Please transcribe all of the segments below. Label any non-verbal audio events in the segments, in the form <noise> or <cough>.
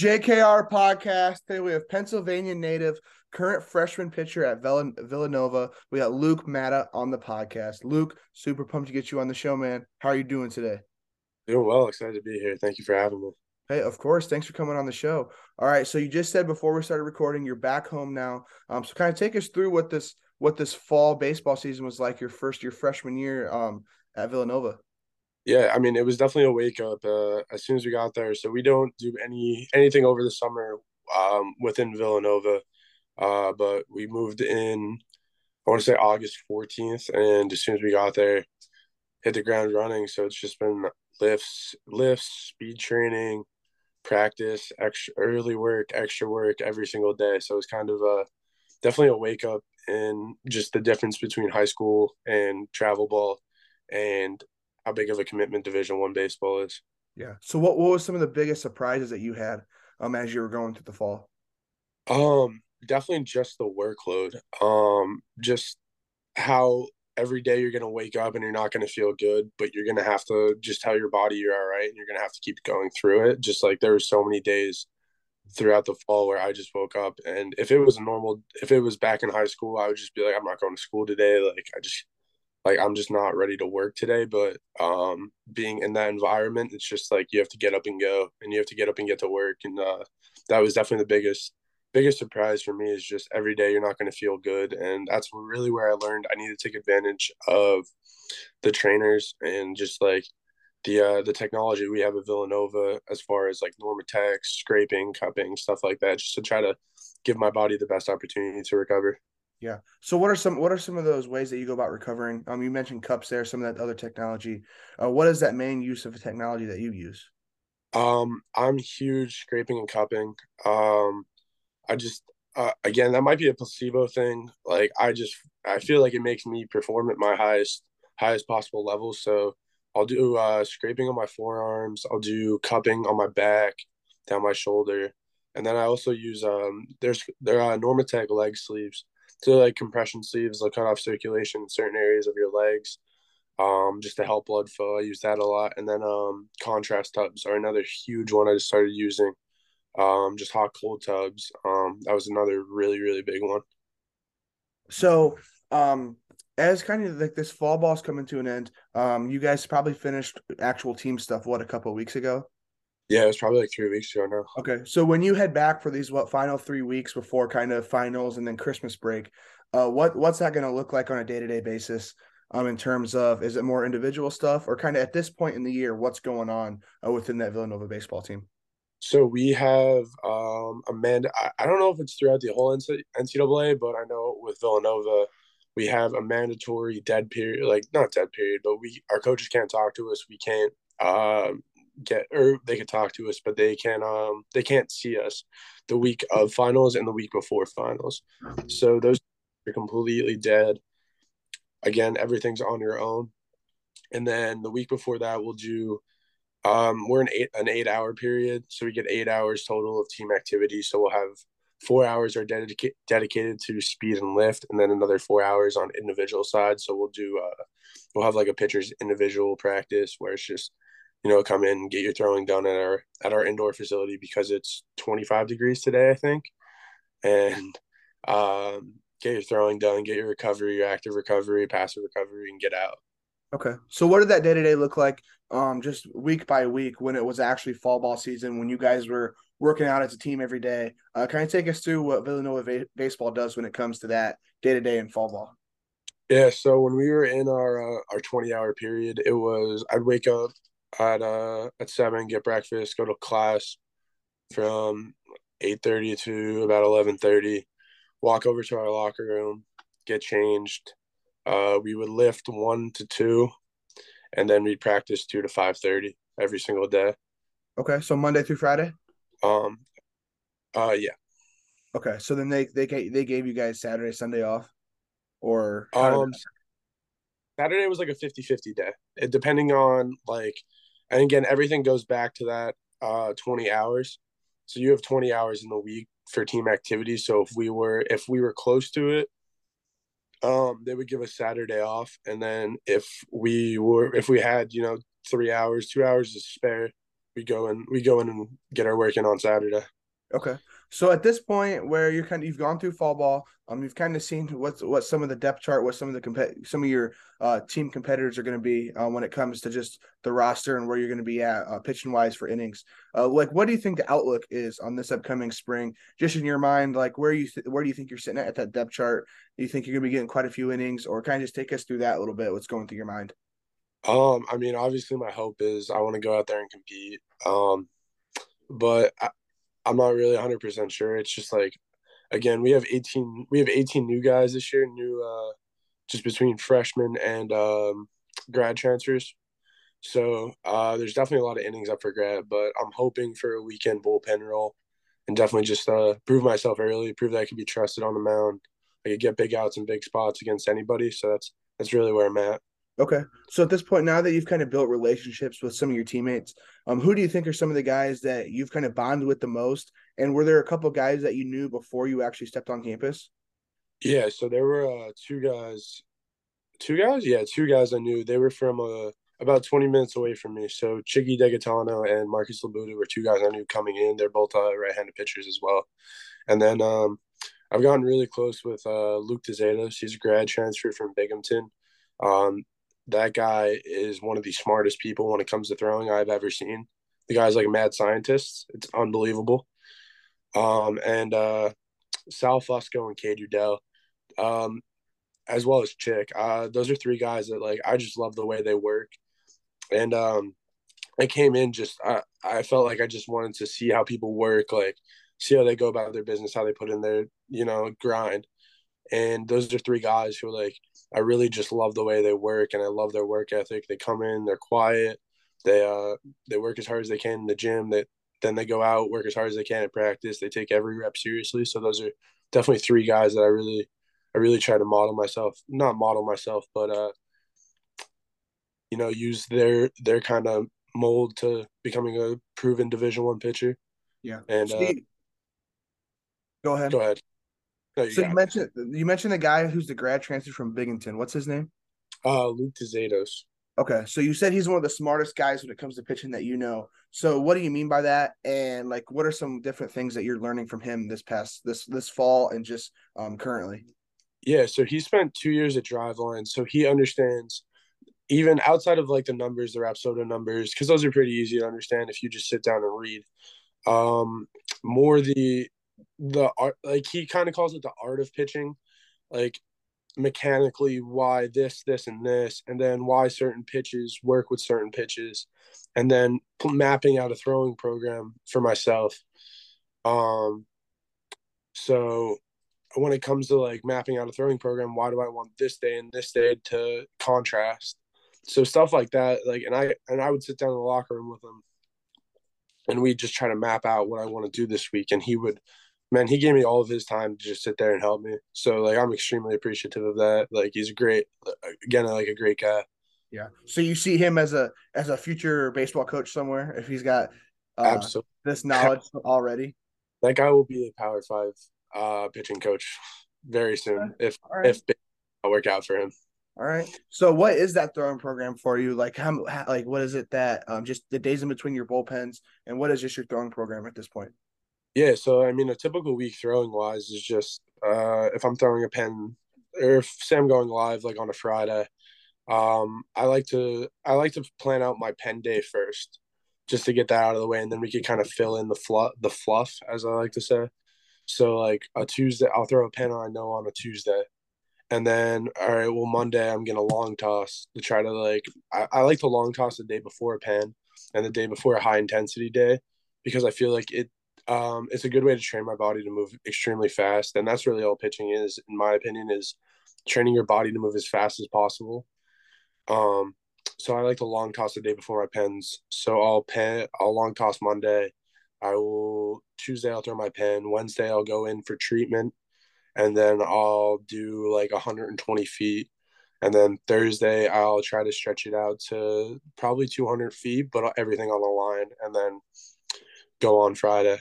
JKR podcast. Today we have Pennsylvania native, current freshman pitcher at Villanova. We got Luke Matta on the podcast. Luke, super pumped to get you on the show, man. How are you doing today? Doing well. Excited to be here. Thank you for having me. Hey, of course. Thanks for coming on the show. All right. So you just said before we started recording, you're back home now. Um, so kind of take us through what this what this fall baseball season was like. Your first your freshman year um at Villanova yeah, I mean, it was definitely a wake up uh, as soon as we got there. So we don't do any anything over the summer um, within Villanova, uh, but we moved in. I want to say August fourteenth, and as soon as we got there, hit the ground running. So it's just been lifts, lifts, speed training, practice, extra early work, extra work every single day. So it's kind of a definitely a wake up in just the difference between high school and travel ball and how big of a commitment Division One baseball is. Yeah. So what what was some of the biggest surprises that you had um as you were going through the fall? Um, definitely just the workload. Um, just how every day you're gonna wake up and you're not gonna feel good, but you're gonna have to just tell your body you're all right, and you're gonna have to keep going through it. Just like there were so many days throughout the fall where I just woke up and if it was a normal if it was back in high school, I would just be like, I'm not going to school today. Like I just like I'm just not ready to work today. But um, being in that environment, it's just like you have to get up and go, and you have to get up and get to work. And uh, that was definitely the biggest biggest surprise for me is just every day you're not going to feel good, and that's really where I learned I need to take advantage of the trainers and just like the uh, the technology we have at Villanova as far as like Normatec, scraping, cupping, stuff like that, just to try to give my body the best opportunity to recover. Yeah. So what are some what are some of those ways that you go about recovering? Um, you mentioned cups there, some of that other technology. Uh, what is that main use of technology that you use? Um, I'm huge scraping and cupping. Um, I just uh, again that might be a placebo thing. Like I just I feel like it makes me perform at my highest highest possible level. So I'll do uh, scraping on my forearms. I'll do cupping on my back, down my shoulder, and then I also use um there's there are Normatec leg sleeves to like compression sleeves they'll cut off circulation in certain areas of your legs um, just to help blood flow. I use that a lot. And then um, contrast tubs are another huge one I just started using. Um, just hot cold tubs. Um, that was another really, really big one. So, um, as kind of like this fall ball's coming to an end, um, you guys probably finished actual team stuff, what, a couple weeks ago? Yeah, it was probably like three weeks ago now. Okay, so when you head back for these what final three weeks before kind of finals and then Christmas break, uh, what what's that going to look like on a day to day basis? Um, in terms of is it more individual stuff or kind of at this point in the year, what's going on uh, within that Villanova baseball team? So we have um, Amanda. I, I don't know if it's throughout the whole NCAA, but I know with Villanova, we have a mandatory dead period, like not dead period, but we our coaches can't talk to us. We can't um, get or they could talk to us, but they can um they can't see us the week of finals and the week before finals. So those are completely dead. Again, everything's on your own. And then the week before that we'll do um we're an eight an eight hour period. So we get eight hours total of team activity. So we'll have four hours are dedicated dedicated to speed and lift and then another four hours on individual side so we'll do uh we'll have like a pitcher's individual practice where it's just you know, come in and get your throwing done at our at our indoor facility because it's 25 degrees today, I think, and um, get your throwing done, get your recovery, your active recovery, passive recovery, and get out. Okay. So what did that day to day look like? Um, just week by week when it was actually fall ball season, when you guys were working out as a team every day. Uh, can you take us through what Villanova va- baseball does when it comes to that day to day in fall ball? Yeah. So when we were in our uh, our 20 hour period, it was I'd wake up at uh at seven, get breakfast, go to class from eight thirty to about eleven thirty. Walk over to our locker room, get changed. Uh, we would lift one to two, and then we'd practice two to five thirty every single day. Okay, so Monday through Friday. Um, Uh, yeah. Okay, so then they they they gave you guys Saturday, Sunday off, or um, Saturday was like a 50-50 day, it, depending on like, and again, everything goes back to that uh 20 hours. So you have 20 hours in the week for team activities. So if we were if we were close to it, um, they would give us Saturday off, and then if we were if we had you know three hours, two hours to spare, we go and we go in and get our work in on Saturday. Okay. So at this point, where you're kind of you've gone through fall ball, um, you've kind of seen what's what some of the depth chart, what some of the comp- some of your uh, team competitors are going to be uh, when it comes to just the roster and where you're going to be at uh, pitching wise for innings. Uh, like, what do you think the outlook is on this upcoming spring? Just in your mind, like where you th- where do you think you're sitting at, at that depth chart? Do you think you're going to be getting quite a few innings, or kind of just take us through that a little bit? What's going through your mind? Um, I mean, obviously, my hope is I want to go out there and compete. Um, but I, I'm not really 100 percent sure. It's just like, again, we have 18 we have 18 new guys this year, new uh, just between freshmen and um, grad transfers. So uh, there's definitely a lot of innings up for grab, but I'm hoping for a weekend bullpen role and definitely just uh, prove myself early, prove that I can be trusted on the mound. I could get big outs and big spots against anybody. So that's that's really where I'm at. Okay. So at this point, now that you've kind of built relationships with some of your teammates, um, who do you think are some of the guys that you've kind of bonded with the most? And were there a couple guys that you knew before you actually stepped on campus? Yeah. So there were uh, two guys, two guys. Yeah, two guys I knew. They were from uh, about 20 minutes away from me. So Chiggy Degatano and Marcus Labuda were two guys I knew coming in. They're both uh, right-handed pitchers as well. And then um, I've gotten really close with uh, Luke DeZatos. He's a grad transfer from Binghamton. Um, that guy is one of the smartest people when it comes to throwing I've ever seen. The guy's like a mad scientist. It's unbelievable. Um, and uh, Sal Fusco and Cade Udell, um, as well as Chick. Uh, those are three guys that like I just love the way they work. And um, I came in just I, I felt like I just wanted to see how people work, like see how they go about their business, how they put in their you know grind. And those are three guys who like I really just love the way they work and I love their work ethic. They come in, they're quiet, they uh they work as hard as they can in the gym. That then they go out, work as hard as they can at practice. They take every rep seriously. So those are definitely three guys that I really I really try to model myself, not model myself, but uh you know, use their their kind of mold to becoming a proven division one pitcher. Yeah. And uh, go ahead. Go ahead. You so you mentioned you mentioned the guy who's the grad transfer from Binghamton. What's his name? Uh, Luke DeZatos. Okay, so you said he's one of the smartest guys when it comes to pitching that you know. So what do you mean by that? And like, what are some different things that you're learning from him this past this this fall and just um currently? Yeah, so he spent two years at Driveline, so he understands even outside of like the numbers, the Rapsodo numbers, because those are pretty easy to understand if you just sit down and read. Um, more the the art like he kind of calls it the art of pitching like mechanically why this this and this and then why certain pitches work with certain pitches and then mapping out a throwing program for myself. Um so when it comes to like mapping out a throwing program why do i want this day and this day to contrast? So stuff like that like and i and i would sit down in the locker room with him and we just try to map out what i want to do this week and he would man, he gave me all of his time to just sit there and help me. So like I'm extremely appreciative of that. Like he's a great again like a great guy. Yeah. So you see him as a as a future baseball coach somewhere if he's got uh, Absolutely. this knowledge already. That guy will be a Power Five uh, pitching coach very soon if right. if I work out for him. All right. So what is that throwing program for you? Like how, how like what is it that um just the days in between your bullpens and what is just your throwing program at this point? Yeah, so I mean, a typical week throwing wise is just uh, if I'm throwing a pen or if say I'm going live like on a Friday, um, I like to I like to plan out my pen day first, just to get that out of the way, and then we can kind of fill in the fluff the fluff as I like to say. So like a Tuesday, I'll throw a pen I know on a Tuesday, and then all right, well Monday I'm gonna long toss to try to like I, I like to long toss the day before a pen and the day before a high intensity day because I feel like it um, it's a good way to train my body to move extremely fast, and that's really all pitching is, in my opinion, is training your body to move as fast as possible. Um, so I like to long toss the day before my pens. So I'll pen, I'll long toss Monday, I will Tuesday I'll throw my pen. Wednesday I'll go in for treatment, and then I'll do like 120 feet. And then Thursday I'll try to stretch it out to probably 200 feet, but everything on the line, and then go on Friday.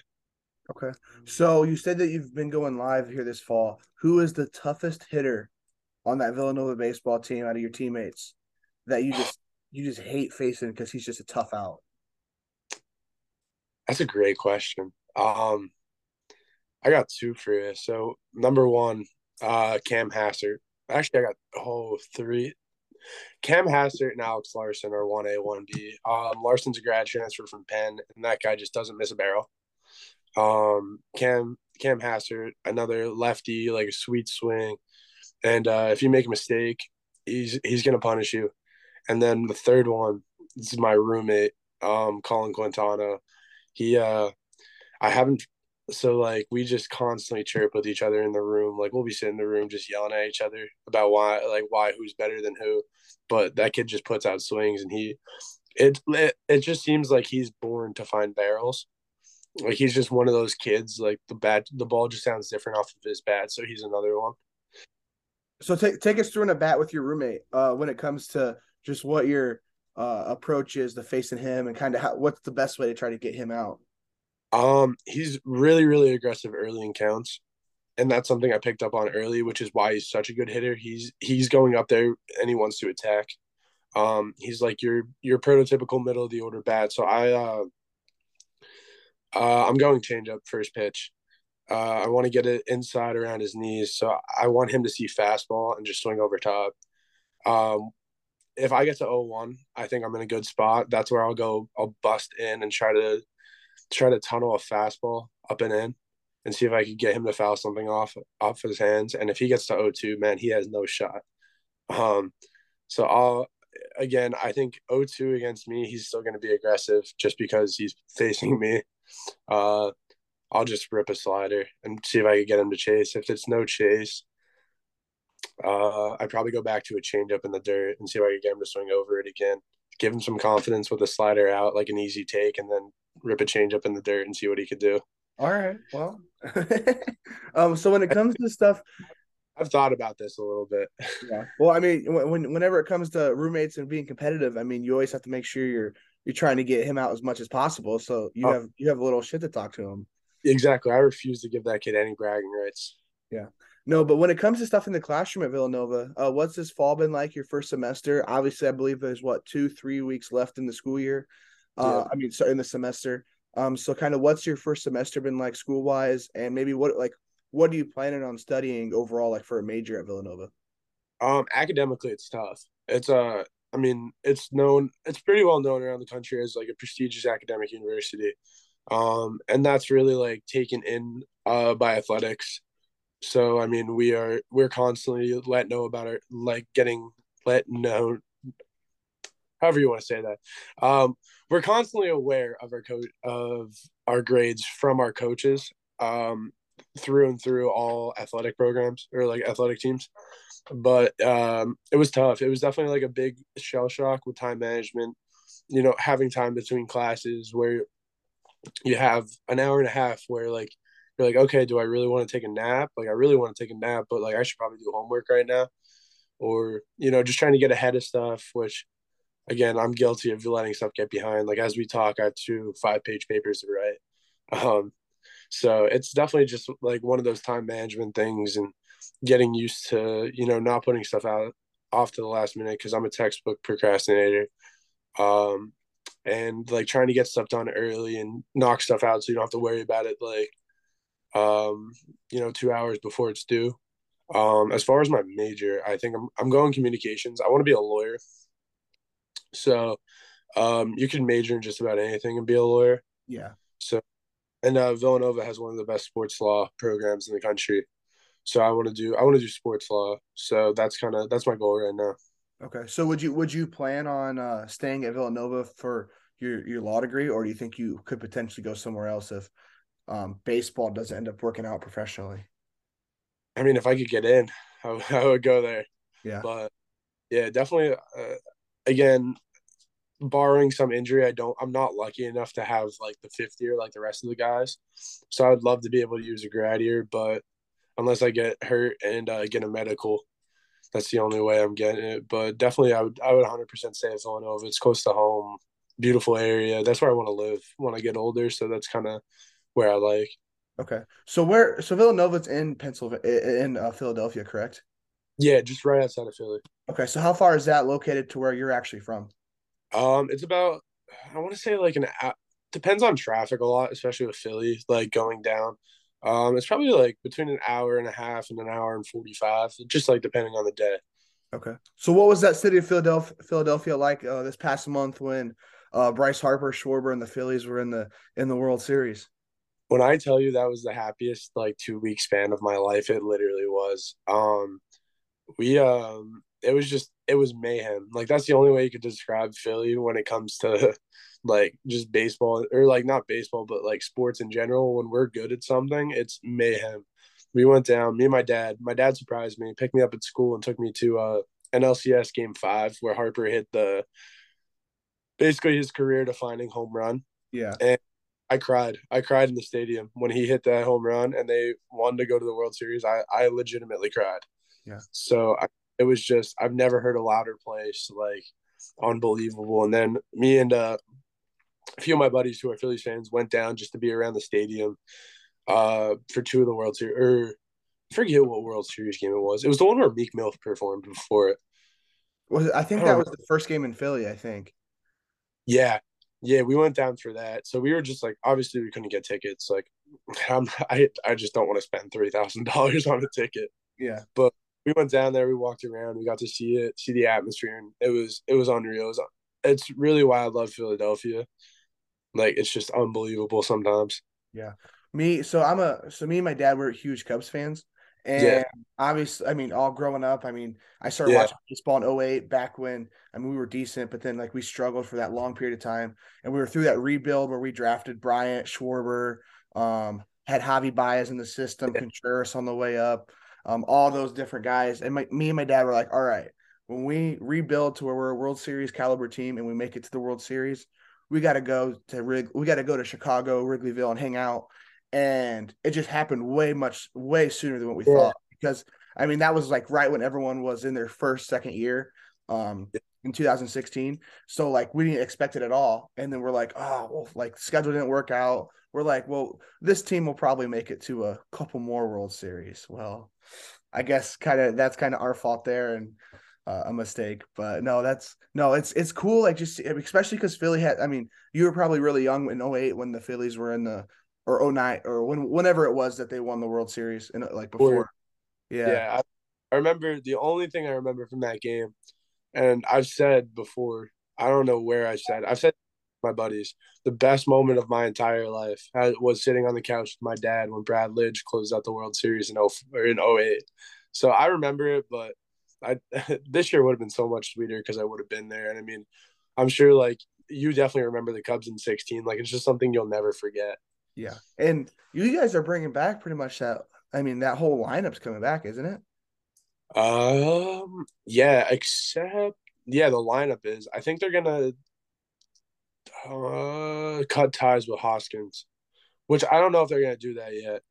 Okay. So you said that you've been going live here this fall. Who is the toughest hitter on that Villanova baseball team out of your teammates that you just you just hate facing because he's just a tough out? That's a great question. Um, I got two for you. So number one, uh, Cam Hassert. Actually, I got oh three. Cam Hassert and Alex Larson are one A, one B. Um, Larson's a grad transfer from Penn, and that guy just doesn't miss a barrel. Um, Cam Cam Hassert, another lefty, like a sweet swing, and uh, if you make a mistake, he's he's gonna punish you. And then the third one, this is my roommate, um, Colin Quintana. He uh I haven't so like we just constantly chirp with each other in the room. Like we'll be sitting in the room just yelling at each other about why like why who's better than who. But that kid just puts out swings and he it it, it just seems like he's born to find barrels. Like he's just one of those kids. Like the bat, the ball just sounds different off of his bat. So he's another one. So take take us through in a bat with your roommate. Uh, when it comes to just what your uh, approach is to facing him and kind of how what's the best way to try to get him out? Um, he's really, really aggressive early in counts. And that's something I picked up on early, which is why he's such a good hitter. He's he's going up there and he wants to attack. Um, he's like your your prototypical middle of the order bat. So I uh, uh I'm going change up first pitch. Uh, I want to get it inside around his knees. So I want him to see fastball and just swing over top. Um, if I get to 0-1, I think I'm in a good spot. That's where I'll go. I'll bust in and try to try to tunnel a fastball up and in and see if I could get him to foul something off off his hands. And if he gets to 0-2, man, he has no shot. Um, so I'll again, I think 0-2 against me, he's still going to be aggressive just because he's <laughs> facing me. Uh, I'll just rip a slider and see if I can get him to chase. If it's no chase, uh, I'd probably go back to a changeup in the dirt and see if I can get him to swing over it again. Give him some confidence with a slider out, like an easy take, and then rip a changeup in the dirt and see what he could do. All right. Well, <laughs> um, so when it comes to stuff, I've thought about this a little bit. Yeah. Well, I mean, when whenever it comes to roommates and being competitive, I mean, you always have to make sure you're you're trying to get him out as much as possible. So you oh. have you have a little shit to talk to him. Exactly. I refuse to give that kid any bragging rights. Yeah. No, but when it comes to stuff in the classroom at Villanova, uh, what's this fall been like? Your first semester? Obviously, I believe there's what two, three weeks left in the school year. Uh, yeah. I mean, so in the semester. Um, so kind of what's your first semester been like school wise, and maybe what like what are you planning on studying overall, like for a major at Villanova? Um, academically, it's tough. It's uh, I mean, it's known, it's pretty well known around the country as like a prestigious academic university um, and that's really like taken in uh, by athletics. So I mean, we are we're constantly let know about our like getting let know, however you want to say that. Um, we're constantly aware of our coach of our grades from our coaches um, through and through all athletic programs or like athletic teams. But um, it was tough. It was definitely like a big shell shock with time management. You know, having time between classes where you have an hour and a half where like you're like, okay, do I really want to take a nap? Like I really want to take a nap, but like I should probably do homework right now. Or, you know, just trying to get ahead of stuff, which again, I'm guilty of letting stuff get behind. Like as we talk, I have two five page papers to write. Um, so it's definitely just like one of those time management things and getting used to, you know, not putting stuff out off to the last minute because I'm a textbook procrastinator. Um, and like trying to get stuff done early and knock stuff out so you don't have to worry about it like um you know two hours before it's due. Um as far as my major i think i'm, I'm going communications. I want to be a lawyer. So um you can major in just about anything and be a lawyer. Yeah. So and uh, villanova has one of the best sports law programs in the country so i want to do i want to do sports law so that's kind of that's my goal right now Okay. So would you would you plan on uh, staying at Villanova for your your law degree, or do you think you could potentially go somewhere else if um, baseball doesn't end up working out professionally? I mean, if I could get in, <laughs> I, I would go there. Yeah. But yeah, definitely. Uh, again, barring some injury, I don't. I'm not lucky enough to have like the fifth year like the rest of the guys. So I would love to be able to use a grad year, but unless I get hurt and uh, get a medical, that's the only way I'm getting it. But definitely, I would I would 100 percent say it's Villanova. It's close to home, beautiful area. That's where I want to live when I get older. So that's kind of where I like. Okay, so where so Villanova's in Pennsylvania in uh, Philadelphia, correct? Yeah, just right outside of Philly. Okay, so how far is that located to where you're actually from? Um, it's about I want to say like an depends on traffic a lot, especially with Philly, like going down. Um, it's probably like between an hour and a half and an hour and forty five, just like depending on the day. Okay. So what was that city of Philadelphia Philadelphia like uh, this past month when uh, Bryce Harper, Schwarber, and the Phillies were in the in the World Series? When I tell you that was the happiest like two week span of my life, it literally was. Um, we um, it was just it was mayhem. Like that's the only way you could describe Philly when it comes to <laughs> like just baseball or like not baseball, but like sports in general. When we're good at something, it's mayhem. We went down, me and my dad. My dad surprised me, picked me up at school, and took me to uh, NLCS Game Five, where Harper hit the basically his career defining home run. Yeah, and I cried. I cried in the stadium when he hit that home run, and they wanted to go to the World Series. I I legitimately cried. Yeah. So I, it was just I've never heard a louder place like unbelievable. And then me and uh, a few of my buddies who are Phillies fans went down just to be around the stadium uh, for two of the World Series. Or I forget what World Series game it was. It was the one where Meek Mill performed before it. Was I think I that was the first game in Philly. I think. Yeah, yeah, we went down for that. So we were just like, obviously, we couldn't get tickets. Like, <laughs> I'm, I, I just don't want to spend three thousand dollars on a ticket. Yeah, but we went down there, we walked around, we got to see it, see the atmosphere, and it was it was unreal. It was, it's really why I love Philadelphia. Like it's just unbelievable sometimes. Yeah. Me, so I'm a so me and my dad were huge Cubs fans. And yeah. obviously, I mean, all growing up, I mean, I started yeah. watching baseball in 08 back when I mean we were decent, but then like we struggled for that long period of time. And we were through that rebuild where we drafted Bryant, Schwarber, um, had Javi Baez in the system, yeah. Contreras on the way up um, all those different guys. And my, me and my dad were like, all right, when we rebuild to where we're a World Series caliber team and we make it to the World Series, we got to go to Rig, we got to go to Chicago, Wrigleyville, and hang out. And it just happened way much, way sooner than what we yeah. thought. Because I mean, that was like right when everyone was in their first, second year. Um, in 2016. So like we didn't expect it at all. And then we're like, oh, well, like schedule didn't work out. We're like, well, this team will probably make it to a couple more World Series. Well, I guess kind of that's kind of our fault there and uh, a mistake. But no, that's no, it's it's cool. Like just especially because Philly had. I mean, you were probably really young in 08 when the Phillies were in the or 09 or when whenever it was that they won the World Series and like before. Yeah, yeah. I, I remember the only thing I remember from that game, and I've said before. I don't know where I said. I've said my buddies. The best moment of my entire life was sitting on the couch with my dad when Brad Lidge closed out the World Series in 0 or in 08. So I remember it, but I <laughs> this year would have been so much sweeter because I would have been there. And I mean, I'm sure like you definitely remember the Cubs in 16. Like it's just something you'll never forget. Yeah, and you guys are bringing back pretty much that. I mean, that whole lineup's coming back, isn't it? Um. Yeah. Except, yeah, the lineup is. I think they're gonna uh, cut ties with Hoskins, which I don't know if they're going to do that yet.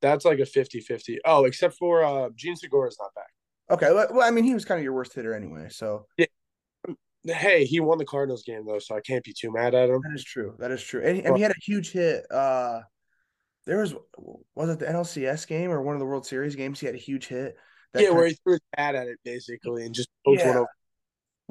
That's like a 50 50. Oh, except for uh, Jean Segura is not back. Okay. Well, I mean, he was kind of your worst hitter anyway. So, yeah. Hey, he won the Cardinals game, though, so I can't be too mad at him. That is true. That is true. And, and he had a huge hit. Uh, there was, was it the NLCS game or one of the World Series games? He had a huge hit. Yeah, where he threw his hat at it basically and just yeah. one over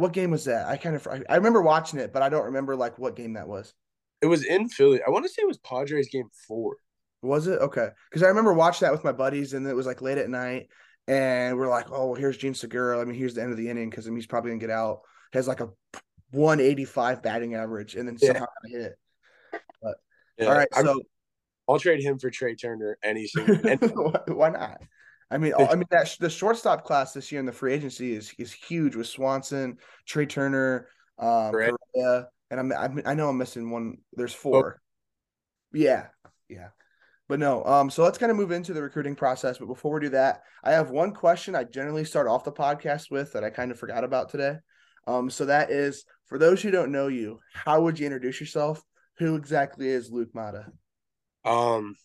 what game was that? I kind of I remember watching it, but I don't remember like what game that was. It was in Philly. I want to say it was Padres game four. Was it okay? Because I remember watching that with my buddies, and it was like late at night, and we're like, "Oh, here's Jean Segura. I mean, here's the end of the inning because I mean, he's probably gonna get out. Has like a 185 batting average, and then somehow yeah. hit. But yeah. all right, so I'm, I'll trade him for Trea Turner any <laughs> Why not? I mean, I mean that the shortstop class this year in the free agency is is huge with Swanson, Trea Turner, um, Correa, and I'm, I'm, i know I'm missing one. There's four. Oh. Yeah, yeah, but no. Um, so let's kind of move into the recruiting process. But before we do that, I have one question I generally start off the podcast with that I kind of forgot about today. Um, so that is For those who don't know you, how would you introduce yourself? Who exactly is Luke Matta? Um,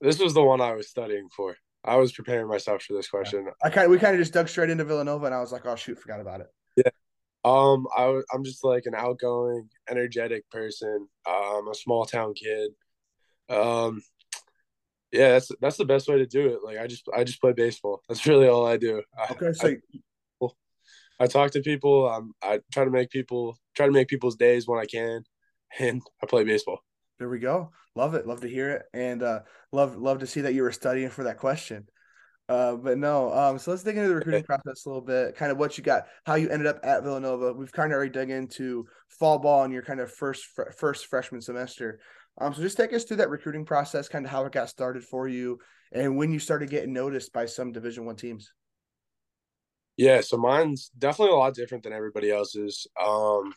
this was the one I was studying for. I was preparing myself for this question. I kind of, we kind of just dug straight into Villanova, and I was like, oh shoot, forgot about it. Yeah. Um, I I'm just like an outgoing, energetic person. Um, a small town kid. Um, yeah, that's that's the best way to do it. Like I just I just play baseball. That's really all I do. Okay, so I, I talk to people. Um, I try to make people try to make people's days when I can, and I play baseball. There we go. Love it. Love to hear it, and uh, love love to see that you were studying for that question. Uh, but no, um, so let's dig into the recruiting process a little bit, kind of what you got, how you ended up at Villanova. We've kind of already dug into fall ball and your kind of first first freshman semester. Um, so just take us through that recruiting process, kind of how it got started for you, and when you started getting noticed by some Division One teams. Yeah, so mine's definitely a lot different than everybody else's. Um,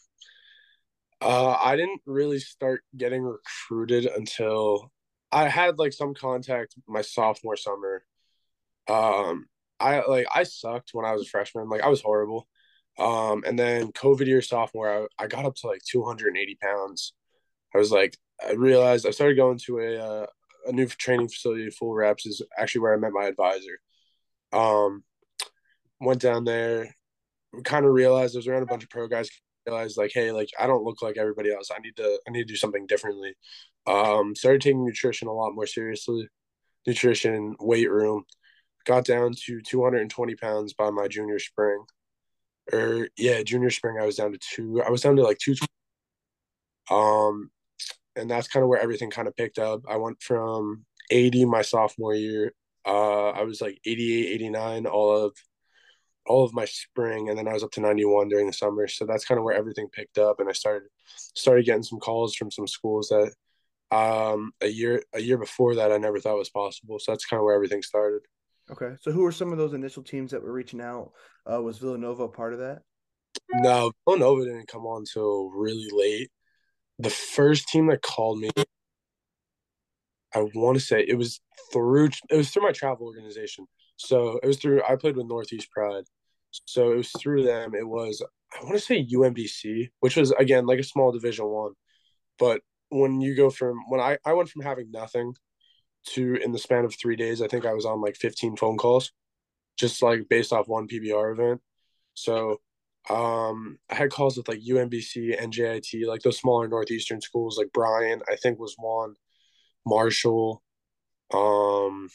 uh, I didn't really start getting recruited until I had like some contact my sophomore summer. Um, I like I sucked when I was a freshman. Like I was horrible. Um, and then COVID year sophomore, I, I got up to like 280 pounds. I was like, I realized I started going to a uh, a new training facility, Full Reps, is actually where I met my advisor. Um, went down there, kind of realized I was around a bunch of pro guys. Realized like, hey, like I don't look like everybody else. I need to I need to do something differently. Um, started taking nutrition a lot more seriously, nutrition, weight room. Got down to 220 pounds by my junior spring, or yeah, junior spring. I was down to two. I was down to like two. Um, and that's kind of where everything kind of picked up. I went from 80 my sophomore year. Uh, I was like 88, 89 all of all of my spring, and then I was up to 91 during the summer. So that's kind of where everything picked up, and I started started getting some calls from some schools that um, a year a year before that I never thought was possible. So that's kind of where everything started. Okay, so who were some of those initial teams that were reaching out? Uh, was Villanova part of that? No, Villanova didn't come on until really late the first team that called me, I want to say it was through it was through my travel organization. So it was through I played with Northeast Pride. So it was through them. It was I want to say UMBC, which was again like a small division one. But when you go from when I, I went from having nothing to in the span of three days, I think I was on like 15 phone calls, just like based off one PBR event. So um, I had calls with like UMBC, NJIT, like those smaller northeastern schools, like Bryant, I think was one, Marshall. Um,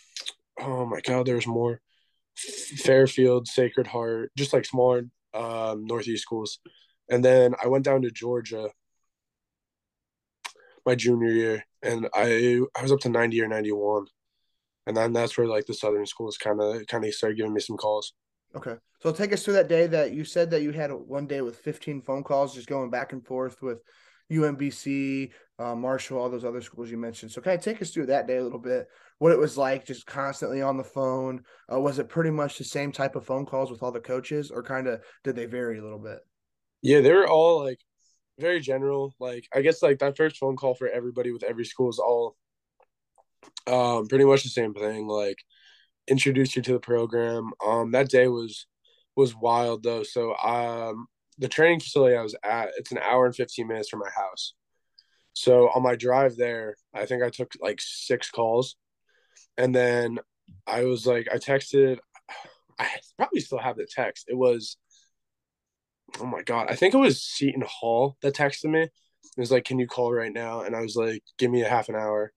oh my God, there's more. Fairfield, Sacred Heart, just like smaller um, northeast schools. And then I went down to Georgia my junior year, and I I was up to ninety or ninety one, and then that's where like the southern schools kind of kind of started giving me some calls. Okay. So take us through that day that you said that you had one day with 15 phone calls, just going back and forth with UMBC, uh, Marshall, all those other schools you mentioned. So kind of take us through that day a little bit, what it was like just constantly on the phone. Uh, was it pretty much the same type of phone calls with all the coaches or kind of did they vary a little bit? Yeah, they were all like very general. Like I guess like that first phone call for everybody with every school is all um pretty much the same thing. Like introduce you to the program. Um, that day was was wild though. So um, the training facility I was at, it's an hour and fifteen minutes from my house. So on my drive there, I think I took like six calls, and then I was like, I texted. <sighs> I probably still have the text. It was, oh my god, I think it was Seton Hall that texted me. It was like, "Can you call right now?" And I was like, "Give me a half an hour."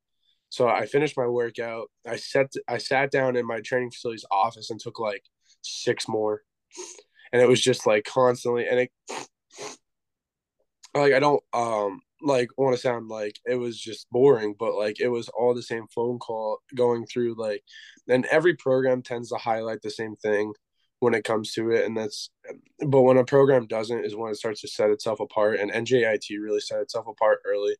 So I finished my workout. I sat I sat down in my training facility's office and took like six more. And it was just like constantly and it <sniffs> like I don't um like want to sound like it was just boring, but like it was all the same phone call going through like and every program tends to highlight the same thing when it comes to it and that's but when a program doesn't is when it starts to set itself apart and NJIT really set itself apart early.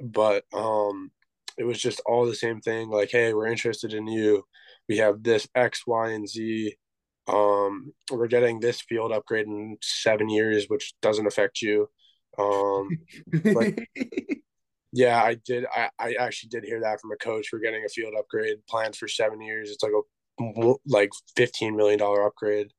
But um it was just all the same thing like hey we're interested in you we have this x y and z um we're getting this field upgrade in seven years which doesn't affect you um but <laughs> yeah i did I, I actually did hear that from a coach we're getting a field upgrade planned for seven years it's like a like 15 million dollar upgrade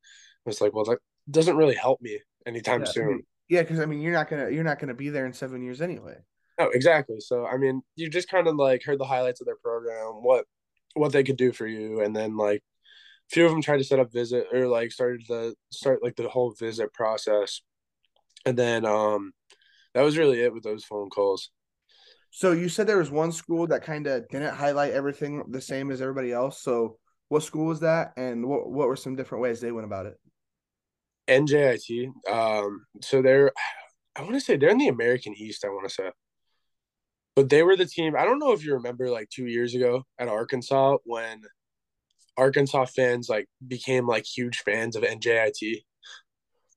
it's like well that doesn't really help me anytime yeah. soon Yeah, because I mean, you're not gonna you're not gonna be there in seven years anyway. Oh, exactly. So I mean, you just kind of like heard the highlights of their program, what what they could do for you, and then like few of them tried to set up visit or like started the start like the whole visit process, and then um that was really it with those phone calls. So you said there was one school that kind of didn't highlight everything the same as everybody else. So what school was that, and what what were some different ways they went about it? NJIT. Um, so they're I want to say they're in the American East. I want to say, but they were the team. I don't know if you remember, like two years ago at Arkansas when Arkansas fans like became like huge fans of NJIT.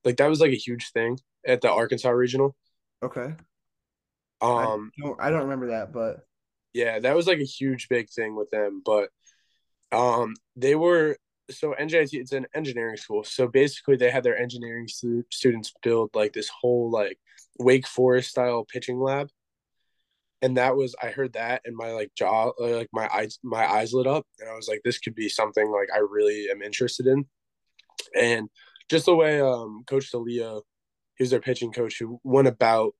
Like that was like a huge thing at the Arkansas regional. Okay. Um, I don't, I don't remember that, but yeah, that was like a huge big thing with them. But um, they were so NJIT. It's an engineering school, so basically they had their engineering stu- students build like this whole like Wake Forest style pitching lab. And that was I heard that and my like jaw like my eyes my eyes lit up and I was like this could be something like I really am interested in. And just the way um coach Delia, he was their pitching coach who went about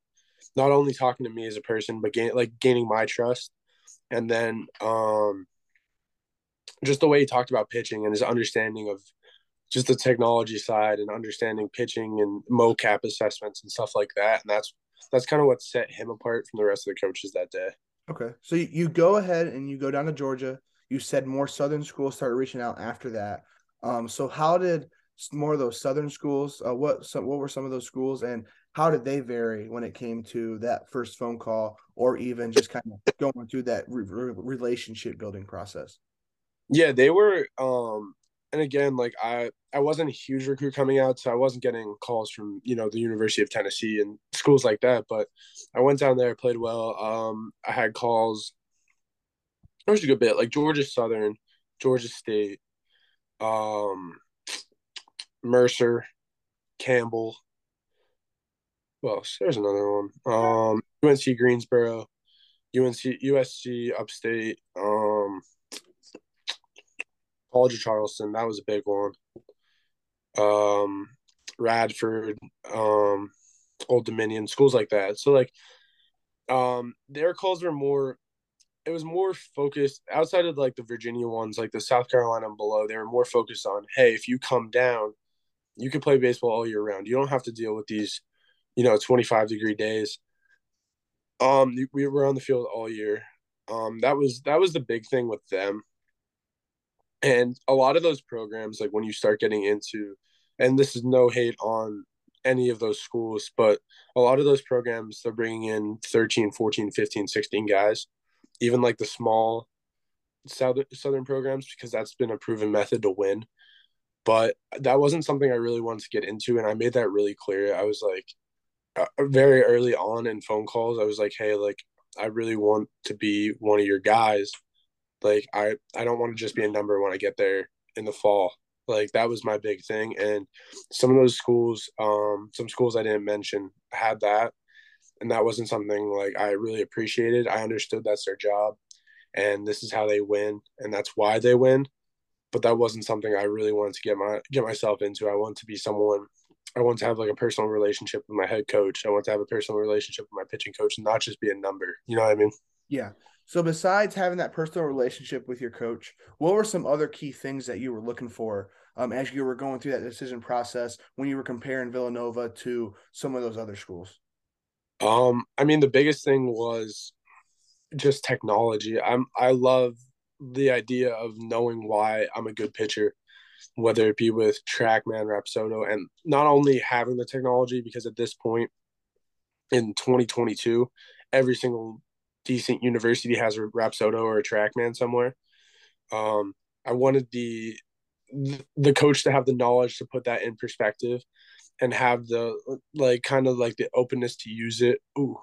not only talking to me as a person but gain, like gaining my trust and then um just the way he talked about pitching and his understanding of just the technology side and understanding pitching and mocap assessments and stuff like that and that's that's kind of what set him apart from the rest of the coaches that day. Okay so you go ahead and you go down to georgia. You said more southern schools started reaching out after that. Um so how did more of those southern schools uh, what some what were some of those schools and how did they vary when it came to that first phone call or even just kind of going through that re- relationship building process? Yeah they were um and again like i i wasn't a huge recruit coming out so i wasn't getting calls from you know the university of tennessee and schools like that but i went down there played well um i had calls. There was a good bit like georgia southern georgia state um mercer campbell. Well there's another one. Um unc greensboro unc usc upstate um College of Charleston, that was a big one. Um, Radford, um, Old Dominion, schools like that. So like, um, their calls were more. It was more focused outside of like the Virginia ones, like the South Carolina and below. They were more focused on, hey, if you come down, you can play baseball all year round. You don't have to deal with these, you know, twenty five degree days. Um, we were on the field all year. Um, that was that was the big thing with them and a lot of those programs like when you start getting into and this is no hate on any of those schools but a lot of those programs they're bringing in 13 14 15 16 guys even like the small southern southern programs because that's been a proven method to win. But that wasn't something i really wanted to get into and i made that really clear. I was like uh, very early on in phone calls i was like hey like i really want to be one of your guys like I I don't want to just be a number when I get there in the fall. Like that was my big thing. And some of those schools, um, some schools I didn't mention had that. And that wasn't something like I really appreciated. I understood that's their job and this is how they win and that's why they win. But that wasn't something I really wanted to get my get myself into. I want to be someone I want to have like a personal relationship with my head coach. I want to have a personal relationship with my pitching coach and not just be a number. You know what I mean? Yeah. So besides having that personal relationship with your coach, what were some other key things that you were looking for um, as you were going through that decision process when you were comparing Villanova to some of those other schools? Um, I mean, the biggest thing was just technology. I'm I love the idea of knowing why I'm a good pitcher, whether it be with TrackMan, Rapsodo, and not only having the technology because at this point in 2022, every single decent university has a Rapsodo or a TrackMan somewhere. Um, I wanted the the coach to have the knowledge to put that in perspective and have the like kind of like the openness to use it. Ooh,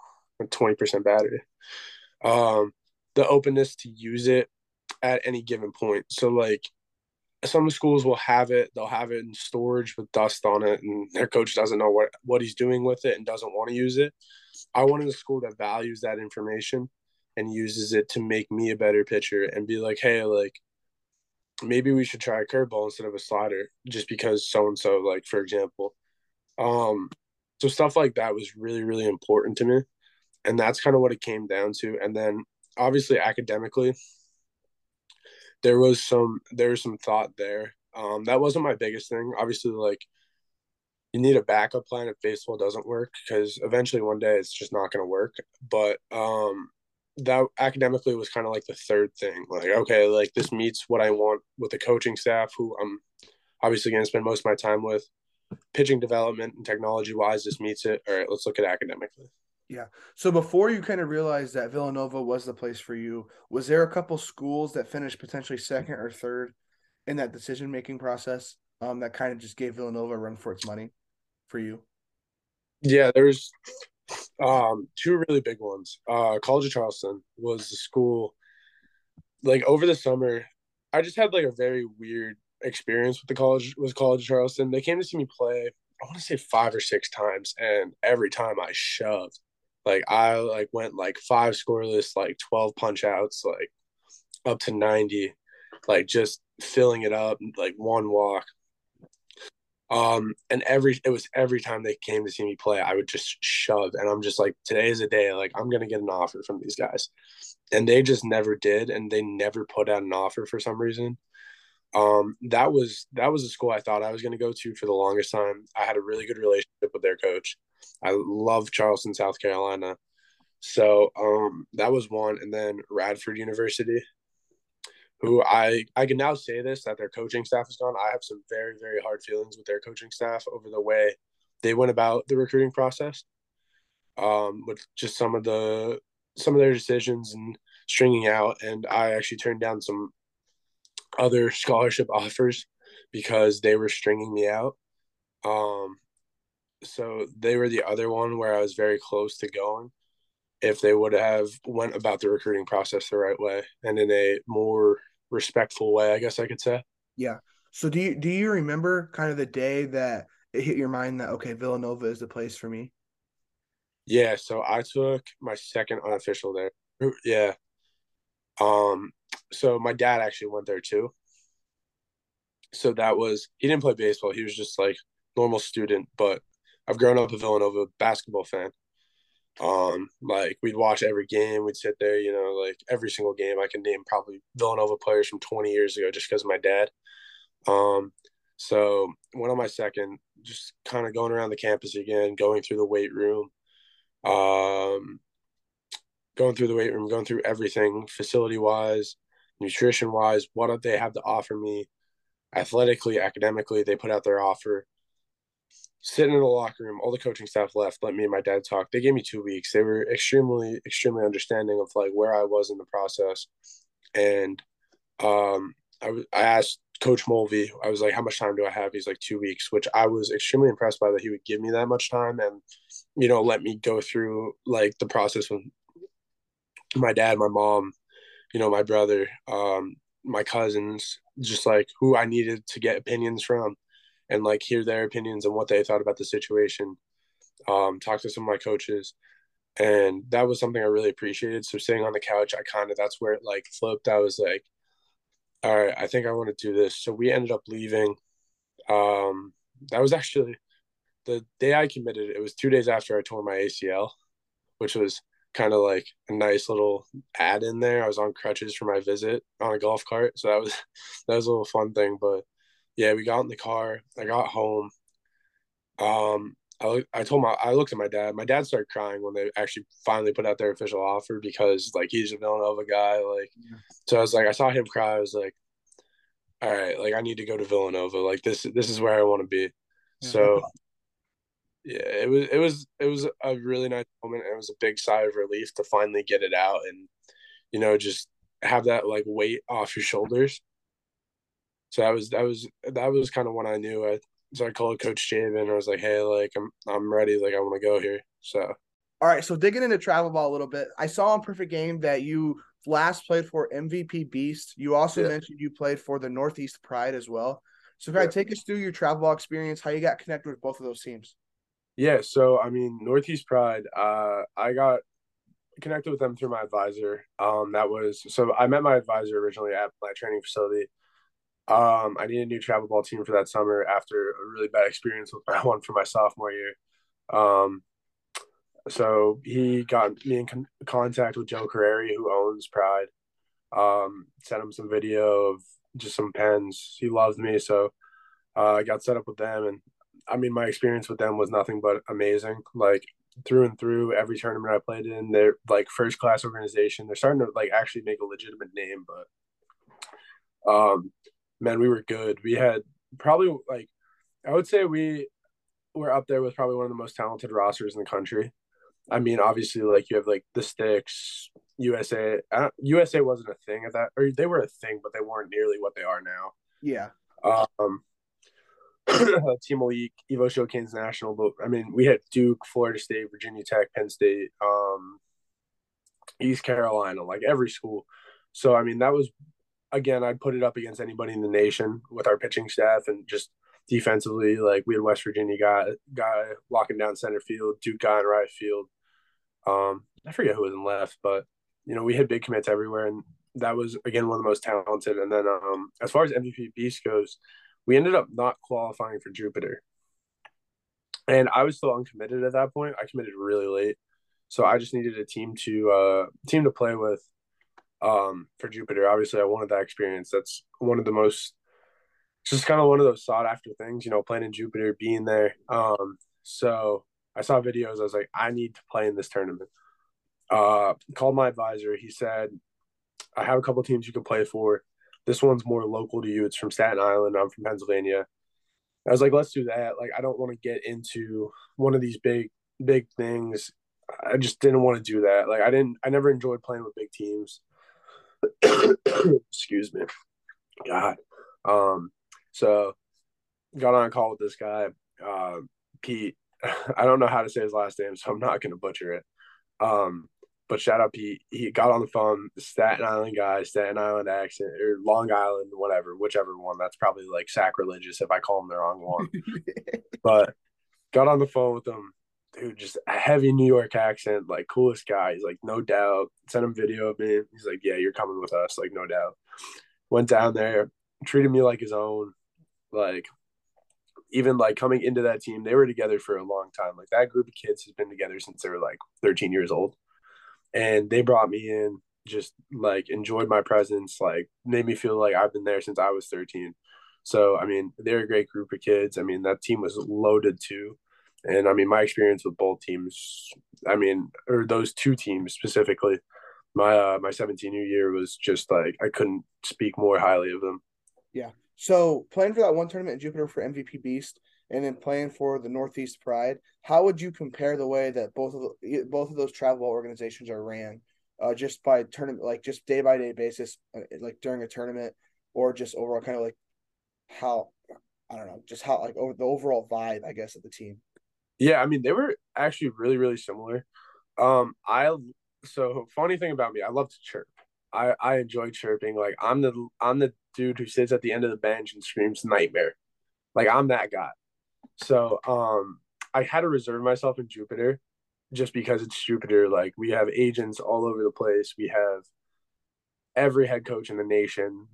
twenty percent battery. Um, the openness to use it at any given point. So like some schools will have it, they'll have it in storage with dust on it, and their coach doesn't know what what he's doing with it and doesn't want to use it. I wanted a school that values that information and uses it to make me a better pitcher and be like, hey, like maybe we should try a curveball instead of a slider just because so and so, like for example. Um, so stuff like that was really really important to me and that's kind of what it came down to and then obviously academically there was some there was some thought there um that wasn't my biggest thing obviously like you need a backup plan if baseball doesn't work because eventually one day it's just not going to work but um that academically was kind of like the third thing like okay like this meets what i want with the coaching staff who i'm obviously going to spend most of my time with pitching development and technology wise this meets it all right let's look at academically yeah. So before you kind of realized that Villanova was the place for you, was there a couple schools that finished potentially second or third in that decision making process um, that kind of just gave Villanova a run for its money for you? Yeah, there's um, two really big ones. Uh, College of Charleston was the school. Like over the summer, I just had like a very weird experience with the college with College of Charleston. They came to see me play. I want to say five or six times, and every time I shoved. Like I like went like five scoreless, like twelve punch outs, like up to ninety, like just filling it up, like one walk. Um, and every it was every time they came to see me play, I would just shove, and I'm just like, today is a day, like I'm gonna get an offer from these guys, and they just never did, and they never put out an offer for some reason. Um, that was that was a school I thought I was gonna go to for the longest time. I had a really good relationship with their coach. I love Charleston, South Carolina. So um, that was one, and then Radford University, who I I can now say this that their coaching staff is gone. I have some very very hard feelings with their coaching staff over the way they went about the recruiting process, um, with just some of the some of their decisions and stringing out. And I actually turned down some other scholarship offers because they were stringing me out. Um, so they were the other one where I was very close to going if they would have went about the recruiting process the right way and in a more respectful way, I guess I could say. Yeah. So do you do you remember kind of the day that it hit your mind that okay, Villanova is the place for me? Yeah, so I took my second unofficial there. <clears throat> Yeah. Um so my dad actually went there too. So that was he didn't play baseball. He was just like normal student, but I've grown up a Villanova basketball fan. Um, like we'd watch every game, we'd sit there, you know, like every single game. I can name probably Villanova players from 20 years ago just because of my dad. Um, so one of my second, just kind of going around the campus again, going through the weight room, um, going through the weight room, going through everything facility wise, nutrition wise, what they have to offer me athletically, academically. They put out their offer sitting in the locker room, all the coaching staff left, let me and my dad talk. They gave me two weeks. They were extremely, extremely understanding of like where I was in the process. And um, I, I asked Coach Mulvey, I was like, how much time do I have? He's like, two weeks, which I was extremely impressed by that he would give me that much time and, you know, let me go through like the process with my dad, my mom, you know, my brother, um, my cousins, just like who I needed to get opinions from and like hear their opinions and what they thought about the situation. Um, talk to some of my coaches, and that was something I really appreciated. So sitting on the couch, I kind of that's where it like flipped. I was like, all right, I think I want to do this. So we ended up leaving. Um, that was actually the day I committed. It was two days after I tore my ACL, which was kind of like a nice little add in there. I was on crutches for my visit on a golf cart, so that was <laughs> that was a little fun thing. But yeah, we got in the car. I got home. Um, I, I told my I looked at my dad. My dad started crying when they actually finally put out their official offer because like he's a Villanova guy. Like, yeah. so I was like, I saw him cry. I was like, all right, like I need to go to Villanova. Like this, this is where I want to be. Yeah. So, yeah, it was it was it was a really nice moment. It was a big sigh of relief to finally get it out and you know just have that like weight off your shoulders so that was that was that was kind of when I knew I so I called Coach Javen. I was like, hey, like I'm I'm ready, like I want to go here. So all right, so digging into travel ball a little bit, I saw on Perfect Game that you last played for MVP Beast. You also yeah. mentioned you played for the Northeast Pride as well. So can yeah. I take us through your travel ball experience, how you got connected with both of those teams? Yeah, so I mean Northeast Pride, uh, I got connected with them through my advisor. Um, that was so I met my advisor originally at my training facility. Um, I need a new travel ball team for that summer after a really bad experience with my <laughs> one for my sophomore year. Um, so he got me in con- contact with Joe Carreri, who owns Pride. Um, sent him some video of just some pens. He loved me, so uh, I got set up with them, and I mean, my experience with them was nothing but amazing. Like through and through, every tournament I played in, they're like first class organization. They're starting to like actually make a legitimate name, but um, man, we were good. We had probably like I would say we were up there with probably one of the most talented rosters in the country. I mean, obviously, like you have like the Sticks, USA. USA wasn't a thing at that, or they were a thing, but they weren't nearly what they are now. Yeah. Um, <clears throat> Team Malik, Evo Showcase National, but I mean, we had Duke, Florida State, Virginia Tech, Penn State, um, East Carolina, like every school. So I mean, that was again, I'd put it up against anybody in the nation with our pitching staff and just defensively. Like we had West Virginia guy guy locking down center field, Duke guy in right field. Um, I forget who was in left, but you know we had big commits everywhere, and that was again one of the most talented. And then um, as far as MVP Beast goes, we ended up not qualifying for Jupiter, and I was still uncommitted at that point. I committed really late, so I just needed a team to uh, team to play with um, for Jupiter. Obviously, I wanted that experience. That's one of the most just kind of one of those sought after things, you know, playing in Jupiter, being there. Um, so I saw videos. I was like, I need to play in this tournament. Uh, called my advisor. He said, I have a couple teams you can play for. This one's more local to you. It's from Staten Island. I'm from Pennsylvania. I was like, let's do that. Like, I don't want to get into one of these big, big things. I just didn't want to do that. Like, I didn't, I never enjoyed playing with big teams. <coughs> Excuse me. God. Um, so got on a call with this guy, uh, Pete. <laughs> I don't know how to say his last name, so I'm not going to butcher it. Um, but shout out Pete. He got on the phone, Staten Island guy, Staten Island accent, or Long Island, whatever, whichever one. That's probably like sacrilegious if I call him the wrong one. <laughs> but got on the phone with him, dude, just a heavy New York accent, like coolest guy. He's like, no doubt. Sent him video of me. He's like, yeah, you're coming with us, like no doubt. Went down there, treated me like his own. Like even like coming into that team, they were together for a long time. Like that group of kids has been together since they were like 13 years old. And they brought me in, just like enjoyed my presence, like made me feel like I've been there since I was 13. So I mean, they're a great group of kids. I mean, that team was loaded too. And I mean, my experience with both teams, I mean, or those two teams specifically, my uh, my 17 year was just like I couldn't speak more highly of them. Yeah. So playing for that one tournament in Jupiter for MVP Beast, and then playing for the Northeast Pride, how would you compare the way that both of the, both of those travel organizations are ran, uh, just by tournament, like just day by day basis, uh, like during a tournament, or just overall kind of like how I don't know, just how like over the overall vibe, I guess, of the team. Yeah, I mean they were actually really really similar. Um, I so funny thing about me, I love to chirp. I I enjoy chirping. Like I'm the I'm the dude who sits at the end of the bench and screams nightmare. Like I'm that guy. So um I had to reserve myself in Jupiter just because it's Jupiter. Like we have agents all over the place. We have every head coach in the nation,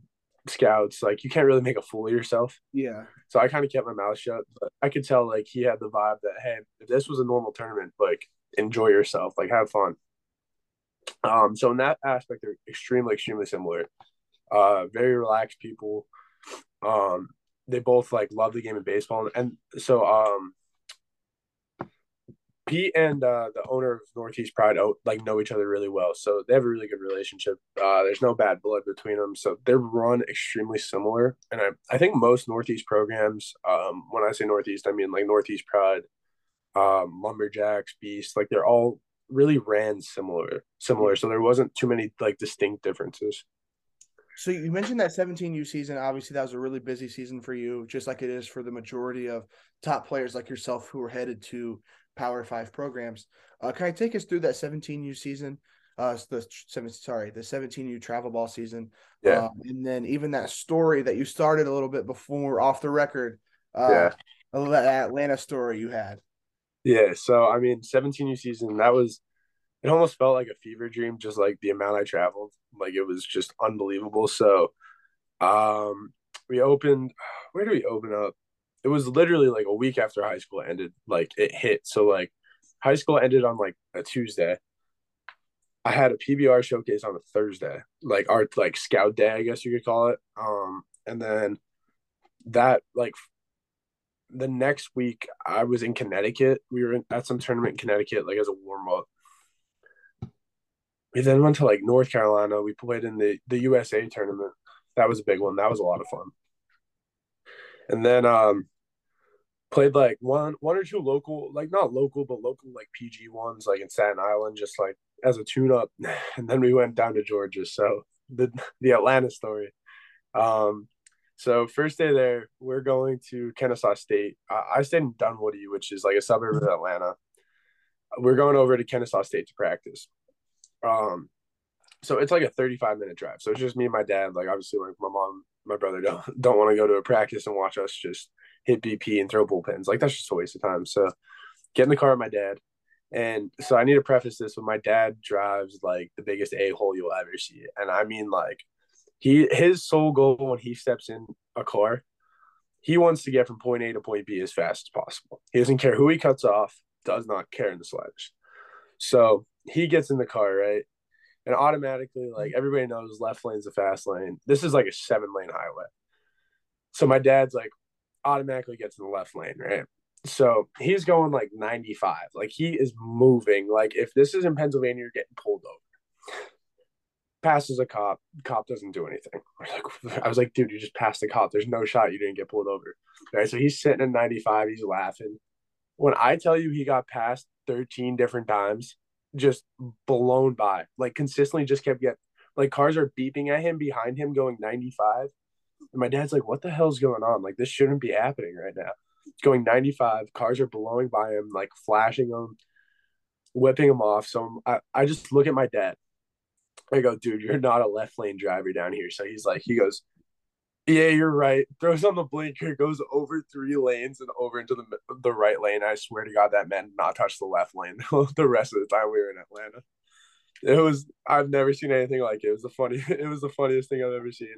scouts. Like you can't really make a fool of yourself. Yeah. So I kind of kept my mouth shut, but I could tell like he had the vibe that hey, if this was a normal tournament, like enjoy yourself, like have fun. Um, so in that aspect, they're extremely, extremely similar uh, very relaxed people. Um, they both like love the game of baseball, and so um, Pete and uh, the owner of Northeast Pride like know each other really well, so they have a really good relationship. Uh, there's no bad blood between them, so they're run extremely similar. And I, I think most Northeast programs, um, when I say Northeast, I mean like Northeast Pride, um, Lumberjacks, Beast, like they're all really ran similar, similar. So there wasn't too many like distinct differences. So you mentioned that 17U season. Obviously, that was a really busy season for you, just like it is for the majority of top players like yourself who are headed to Power Five programs. Uh, can I take us through that 17U season? Uh, the seven, sorry, the 17U travel ball season. Yeah, um, and then even that story that you started a little bit before off the record. Uh, yeah, that Atlanta story you had. Yeah, so I mean, 17U season that was it almost felt like a fever dream, just like the amount I traveled. Like it was just unbelievable. So um we opened where do we open up? It was literally like a week after high school ended. Like it hit. So like high school ended on like a Tuesday. I had a PBR showcase on a Thursday, like our like scout day, I guess you could call it. Um, and then that like the next week I was in Connecticut. We were in, at some tournament in Connecticut, like as a warm up. We then went to like North Carolina. We played in the the USA tournament. That was a big one. That was a lot of fun. And then um played like one one or two local, like not local, but local like PG ones, like in Staten Island, just like as a tune up. <laughs> And then we went down to Georgia. So the the Atlanta story. Um so first day there, we're going to Kennesaw State. I, I stayed in Dunwoody, which is like a suburb of Atlanta. We're going over to Kennesaw State to practice. Um, so it's like a 35 minute drive. So it's just me and my dad. Like obviously, like my mom, my brother don't <laughs> don't want to go to a practice and watch us just hit BP and throw bullpens. Like that's just a waste of time. So get in the car with my dad. And so I need to preface this with my dad drives like the biggest a hole you'll ever see, and I mean like he his sole goal when he steps in a car, he wants to get from point A to point B as fast as possible. He doesn't care who he cuts off, does not care in the slightest. So he gets in the car, right? And automatically, like everybody knows, left lane's a fast lane. This is like a seven lane highway. So my dad's like automatically gets in the left lane, right? So he's going like 95. Like he is moving. Like if this is in Pennsylvania, you're getting pulled over passes a cop. Cop doesn't do anything. <laughs> I was like, dude, you just passed the cop. There's no shot you didn't get pulled over. Right. So he's sitting at 95. He's laughing. When I tell you he got passed 13 different times, just blown by, like consistently just kept getting, like cars are beeping at him behind him going 95. And my dad's like, what the hell's going on? Like, this shouldn't be happening right now. It's Going 95, cars are blowing by him, like flashing him, whipping him off. So I, I just look at my dad I go, dude, you're not a left lane driver down here. So he's like, he goes, yeah, you're right. Throws on the blinker, goes over three lanes and over into the the right lane. I swear to God, that man did not touch the left lane <laughs> the rest of the time we were in Atlanta. It was I've never seen anything like it. It was the funny. <laughs> It was the funniest thing I've ever seen.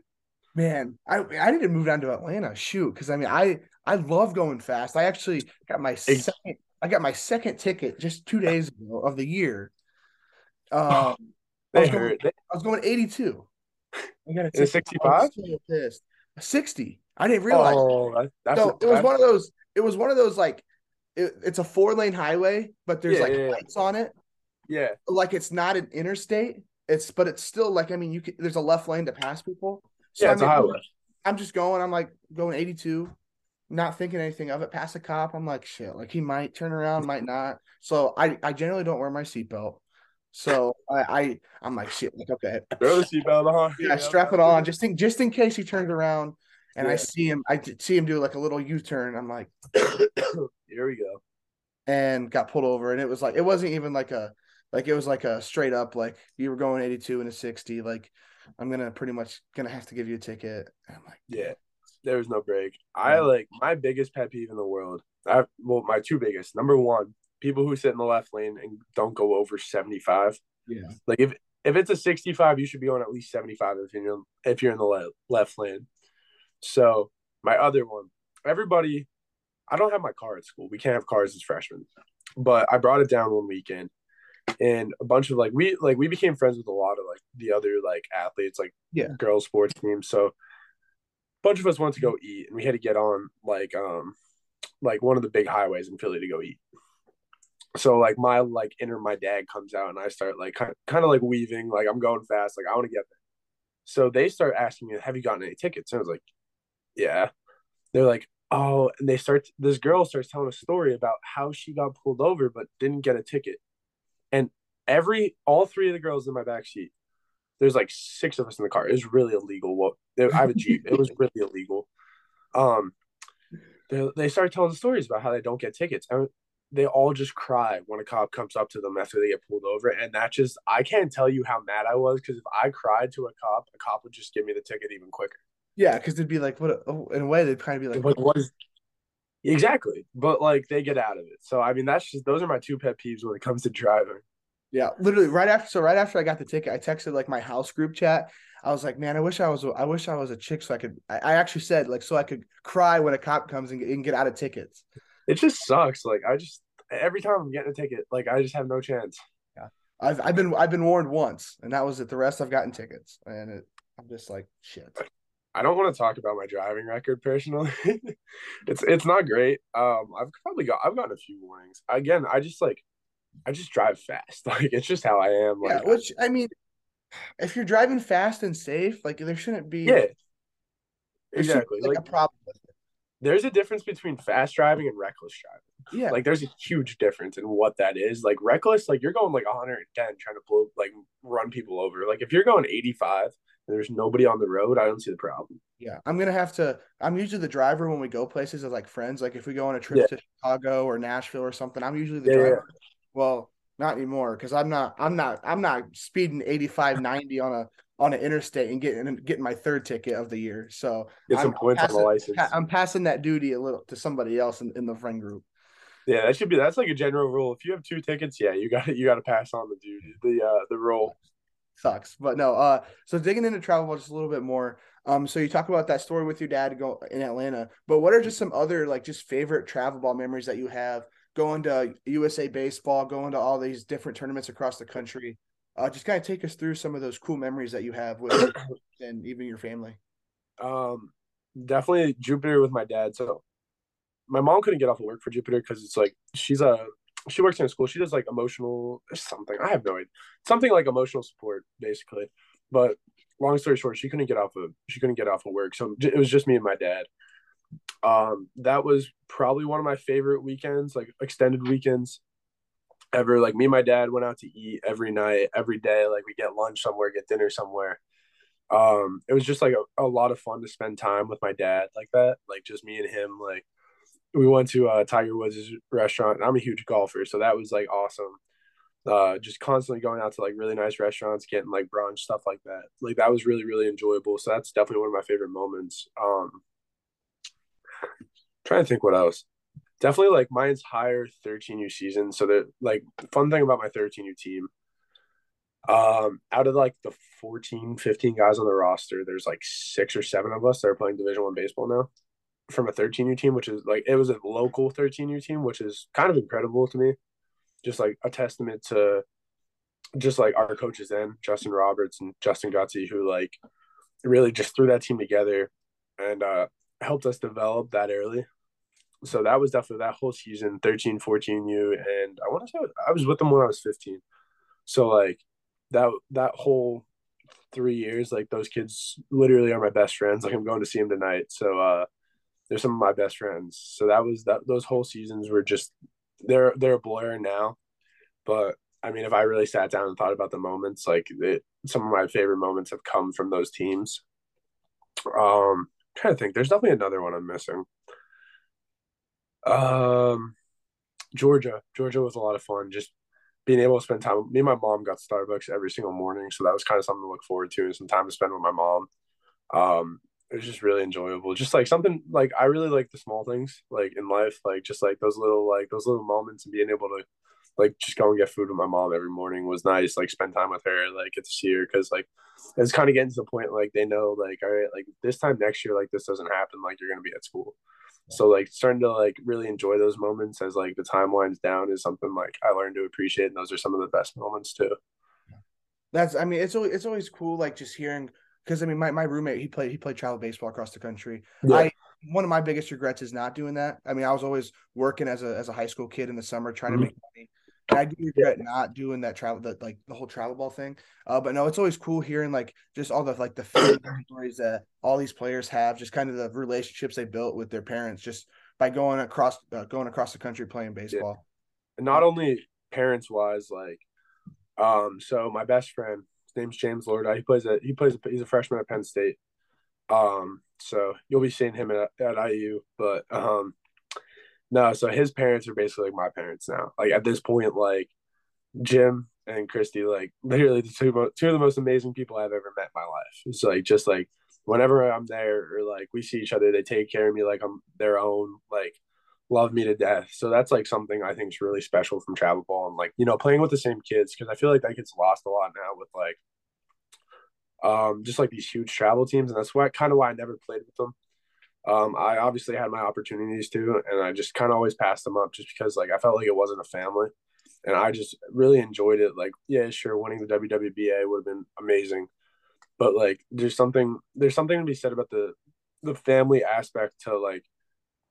Man, I I need to move down to Atlanta. Shoot, because I mean, I I love going fast. I actually got my second. I got my second ticket just two days ago of the year. <laughs> Um, I was, going, I was going 82. I got a 65. So 60. I didn't realize. Oh, that's so it was one of those. It was one of those like it, it's a four lane highway, but there's yeah, like yeah, lights yeah. on it. Yeah, like it's not an interstate. It's but it's still like I mean you can, there's a left lane to pass people. So yeah, it's I mean, a highway. I'm just going. I'm like going 82, not thinking anything of it. Pass a cop. I'm like shit. Like he might turn around, might not. So I I generally don't wear my seatbelt. So I, I I'm like shit. Like okay, throw the seatbelt on. Yeah, strap it on just in just in case he turns around and yeah. I see him. I see him do like a little U turn. I'm like, <coughs> here we go, and got pulled over. And it was like it wasn't even like a like it was like a straight up like you were going 82 and a 60. Like I'm gonna pretty much gonna have to give you a ticket. And I'm like, yeah, there was no break. I like my biggest pet peeve in the world. I well, my two biggest. Number one, people who sit in the left lane and don't go over 75. Yeah. Like if if it's a 65, you should be on at least 75 if you're if you're in the le- left lane. So my other one, everybody, I don't have my car at school. We can't have cars as freshmen, but I brought it down one weekend, and a bunch of like we like we became friends with a lot of like the other like athletes, like yeah, girls sports teams. So a bunch of us wanted to go eat, and we had to get on like um like one of the big highways in Philly to go eat so like my like inner my dad comes out and I start like kind kind of like weaving like I'm going fast like I want to get there. So they start asking me, "Have you gotten any tickets?" And I was like, "Yeah." They're like, "Oh," and they start. This girl starts telling a story about how she got pulled over but didn't get a ticket, and every all three of the girls in my back seat. There's like six of us in the car. It was really illegal. What I have a jeep. it was <laughs> really illegal. Um, they, they started telling stories about how they don't get tickets. And they all just cry when a cop comes up to them after they get pulled over. And that just, I can't tell you how mad I was because if I cried to a cop, a cop would just give me the ticket even quicker. Yeah, because they'd be like, what, oh, in a way, they'd kind of be like, what, what is, exactly. But like they get out of it. So, I mean, that's just, those are my two pet peeves when it comes to driving. Yeah, literally right after, so right after I got the ticket, I texted like my house group chat. I was like, man, I wish I was I wish I was a chick so I could. I, I actually said like so I could cry when a cop comes and, and get out of tickets. It just sucks. Like I just every time I'm getting a ticket, like I just have no chance. Yeah, I've I've been I've been warned once, and that was it. The rest I've gotten tickets, and it, I'm just like shit. I don't want to talk about my driving record personally. <laughs> it's it's not great. Um, I've probably got I've gotten a few warnings. Again, I just like I just drive fast. <laughs> Like it's just how I am. Like, yeah, which I mean, if you're driving fast and safe, like there shouldn't be. Yeah. Exactly. Like, like, a problem with it. There's a difference between fast driving and reckless driving. Yeah. Like there's a huge difference in what that is. Like reckless, like you're going like 110 trying to blow like run people over. Like if you're going 85 and there's nobody on the road, I don't see the problem. Yeah. I'm gonna have to I'm usually the driver when we go places as like friends. Like if we go on a trip yeah. to Chicago or Nashville or something, I'm usually the yeah, driver. Yeah. Well, not anymore because I'm not I'm not I'm not speeding 85 90 on a on an interstate and getting getting my third ticket of the year. So get some I'm points passing, on the license. I'm passing that duty a little to somebody else in, in the friend group. Yeah, that should be that's like a general rule. If you have two tickets, yeah, you got you got to pass on the duty the uh the role. Sucks, but no. Uh, so digging into travel ball just a little bit more. Um, so you talk about that story with your dad go in Atlanta, but what are just some other like just favorite travel ball memories that you have going to USA Baseball, going to all these different tournaments across the country. Uh, just kind of take us through some of those cool memories that you have with <coughs> and even your family. Um, definitely Jupiter with my dad. So my mom couldn't get off of work for Jupiter because it's like she's a she works in a school. She does like emotional something. I have no idea. Something like emotional support, basically. But long story short, she couldn't get off of she couldn't get off of work, so it was just me and my dad. Um, that was probably one of my favorite weekends, like extended weekends ever. Like me and my dad went out to eat every night, every day. Like we get lunch somewhere, get dinner somewhere. Um, it was just like a, a lot of fun to spend time with my dad like that. Like just me and him. Like we went to uh, Tiger Woods' restaurant. I'm a huge golfer, so that was like awesome. Uh, just constantly going out to like really nice restaurants, getting like brunch stuff like that. Like that was really really enjoyable. So that's definitely one of my favorite moments. Um, trying to think what else. Definitely like my entire 13U season. So the like fun thing about my 13U team, um, out of like the 14, 15 guys on the roster, there's like six or seven of us that are playing Division One baseball now from a 13U team, which is like it was a local 13U team, which is kind of incredible to me. Just like a testament to just like our coaches then, Justin Roberts and Justin Gutsy, who like really just threw that team together and uh helped us develop that early. So that was definitely that whole season, 13, 14 U. And I want to say I was with them when I was 15. So like that that whole three years, like those kids literally are my best friends. Like I'm going to see them tonight. So uh they're some of my best friends. So that was that those whole seasons were just they're they're a blur now. But I mean, if I really sat down and thought about the moments, like it, some of my favorite moments have come from those teams. Um, trying to think. There's definitely another one I'm missing. Um, Georgia. Georgia was a lot of fun. Just being able to spend time. With me and my mom got Starbucks every single morning, so that was kind of something to look forward to and some time to spend with my mom. Um, it was just really enjoyable. Just like something like I really like the small things like in life, like just like those little like those little moments and being able to like just go and get food with my mom every morning was nice. Like spend time with her, like get to see her because like it's kind of getting to the point like they know like all right, like this time next year like this doesn't happen. Like you're gonna be at school. So like starting to like really enjoy those moments as like the timelines down is something like I learned to appreciate, and those are some of the best moments too. That's I mean it's always it's always cool like just hearing because I mean my, my roommate he played he played travel baseball across the country. Yeah. I one of my biggest regrets is not doing that. I mean I was always working as a as a high school kid in the summer trying mm-hmm. to make money and I do regret yeah. not doing that travel, that like the whole travel ball thing. Uh, but no, it's always cool hearing like just all the like the <clears throat> stories that all these players have, just kind of the relationships they built with their parents, just by going across uh, going across the country playing baseball. Yeah. And not only parents wise, like, um, so my best friend, name's James Lord. He plays a he plays a, he's a freshman at Penn State. Um, so you'll be seeing him at, at IU, but um, no, so his parents are basically like my parents now. Like at this point, like Jim and Christy, like literally the two, two of the most amazing people I've ever met in my life. It's like just like whenever I'm there or like we see each other, they take care of me like I'm their own, like love me to death. So that's like something I think is really special from travel ball and like, you know, playing with the same kids because I feel like that gets lost a lot now with like um, just like these huge travel teams, and that's why kind of why I never played with them. Um, I obviously had my opportunities too, and I just kind of always passed them up just because like I felt like it wasn't a family, and I just really enjoyed it. Like, yeah, sure, winning the WWBA would have been amazing, but like, there's something there's something to be said about the the family aspect to like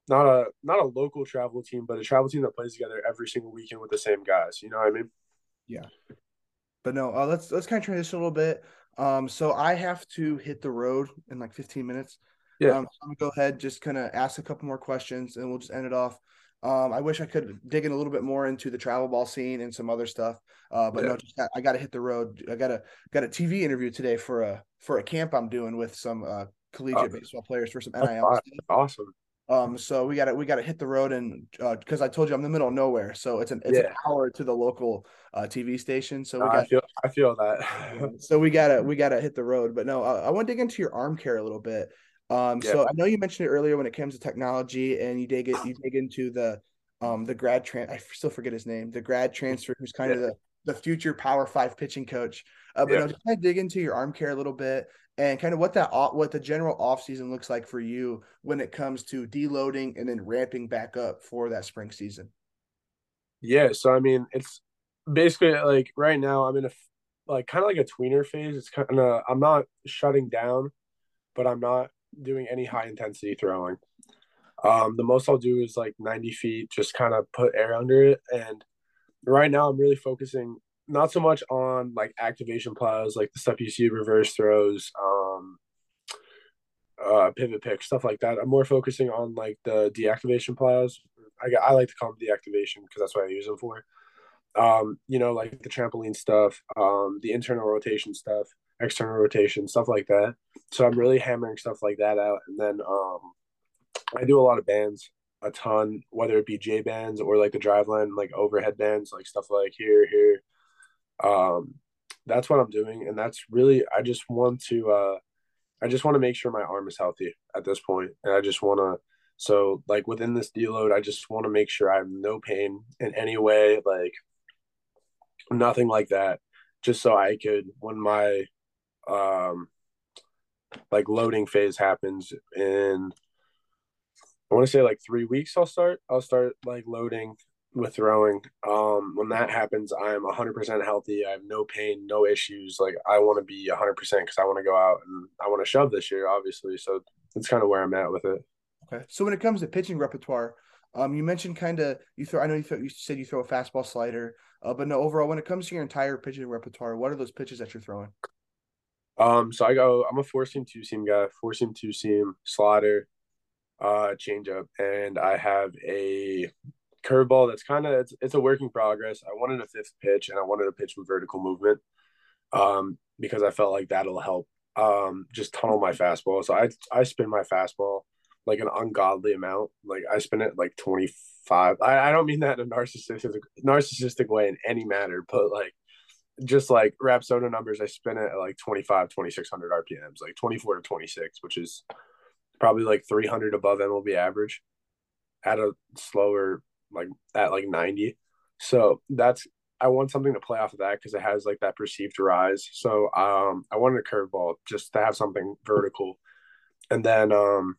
not a not a local travel team, but a travel team that plays together every single weekend with the same guys. You know what I mean? Yeah. But no, uh, let's let's kind of transition a little bit. Um, so I have to hit the road in like 15 minutes. Yeah. Um, so I'm gonna go ahead, just kind of ask a couple more questions, and we'll just end it off. Um, I wish I could dig in a little bit more into the travel ball scene and some other stuff. Uh, but yeah. no, just got, I got to hit the road. I got a got a TV interview today for a for a camp I'm doing with some uh, collegiate oh, baseball players for some NIL. Awesome. Um, so we got to we got to hit the road and because uh, I told you I'm in the middle of nowhere, so it's an it's yeah. an hour to the local uh, TV station. So we got I feel I feel that. <laughs> so we gotta we gotta hit the road. But no, I, I want to dig into your arm care a little bit. Um, yeah. so I know you mentioned it earlier when it comes to technology, and you dig it you dig into the um the grad tran I still forget his name, the grad transfer who's kind yeah. of the the future Power Five pitching coach. Uh, but yeah. no, just kind of dig into your arm care a little bit and kind of what that what the general off season looks like for you when it comes to deloading and then ramping back up for that spring season. Yeah, so I mean, it's basically like right now I'm in a like kind of like a tweener phase. It's kind of I'm not shutting down, but I'm not doing any high intensity throwing. Um, the most I'll do is like 90 feet, just kind of put air under it. And right now I'm really focusing not so much on like activation plows, like the stuff you see reverse throws, um, uh, pivot pick, stuff like that. I'm more focusing on like the deactivation plows. I, I like to call them deactivation because that's what I use them for. Um, you know, like the trampoline stuff, um, the internal rotation stuff, external rotation, stuff like that. So I'm really hammering stuff like that out. And then um, I do a lot of bands a ton, whether it be J bands or like the driveline, like overhead bands, like stuff like here, here, um, that's what I'm doing, and that's really I just want to uh, I just want to make sure my arm is healthy at this point, and I just want to. So like within this deload, I just want to make sure I have no pain in any way, like nothing like that, just so I could when my um like loading phase happens in I want to say like three weeks. I'll start. I'll start like loading with throwing. Um, when that happens, I'm 100% healthy. I have no pain, no issues. Like I want to be 100% because I want to go out and I want to shove this year, obviously. So that's kind of where I'm at with it. Okay. So when it comes to pitching repertoire, um, you mentioned kind of you throw. I know you, throw, you said you throw a fastball slider, uh, but no. Overall, when it comes to your entire pitching repertoire, what are those pitches that you're throwing? Um, so I go. I'm a four seam, two seam guy. Four seam, two seam, slider, uh, changeup, and I have a curveball that's kind of it's, it's a work in progress. I wanted a fifth pitch and I wanted a pitch with vertical movement um, because I felt like that'll help um, just tunnel my fastball. So I I spin my fastball like an ungodly amount. Like I spin it like 25. I, I don't mean that in a narcissistic narcissistic way in any manner, but like just like Rapsodo numbers, I spin it at like 25, 2600 RPMs, like 24 to 26, which is probably like 300 above MLB average at a slower like at like 90. So that's I want something to play off of that because it has like that perceived rise. So um I wanted a curveball just to have something vertical. And then um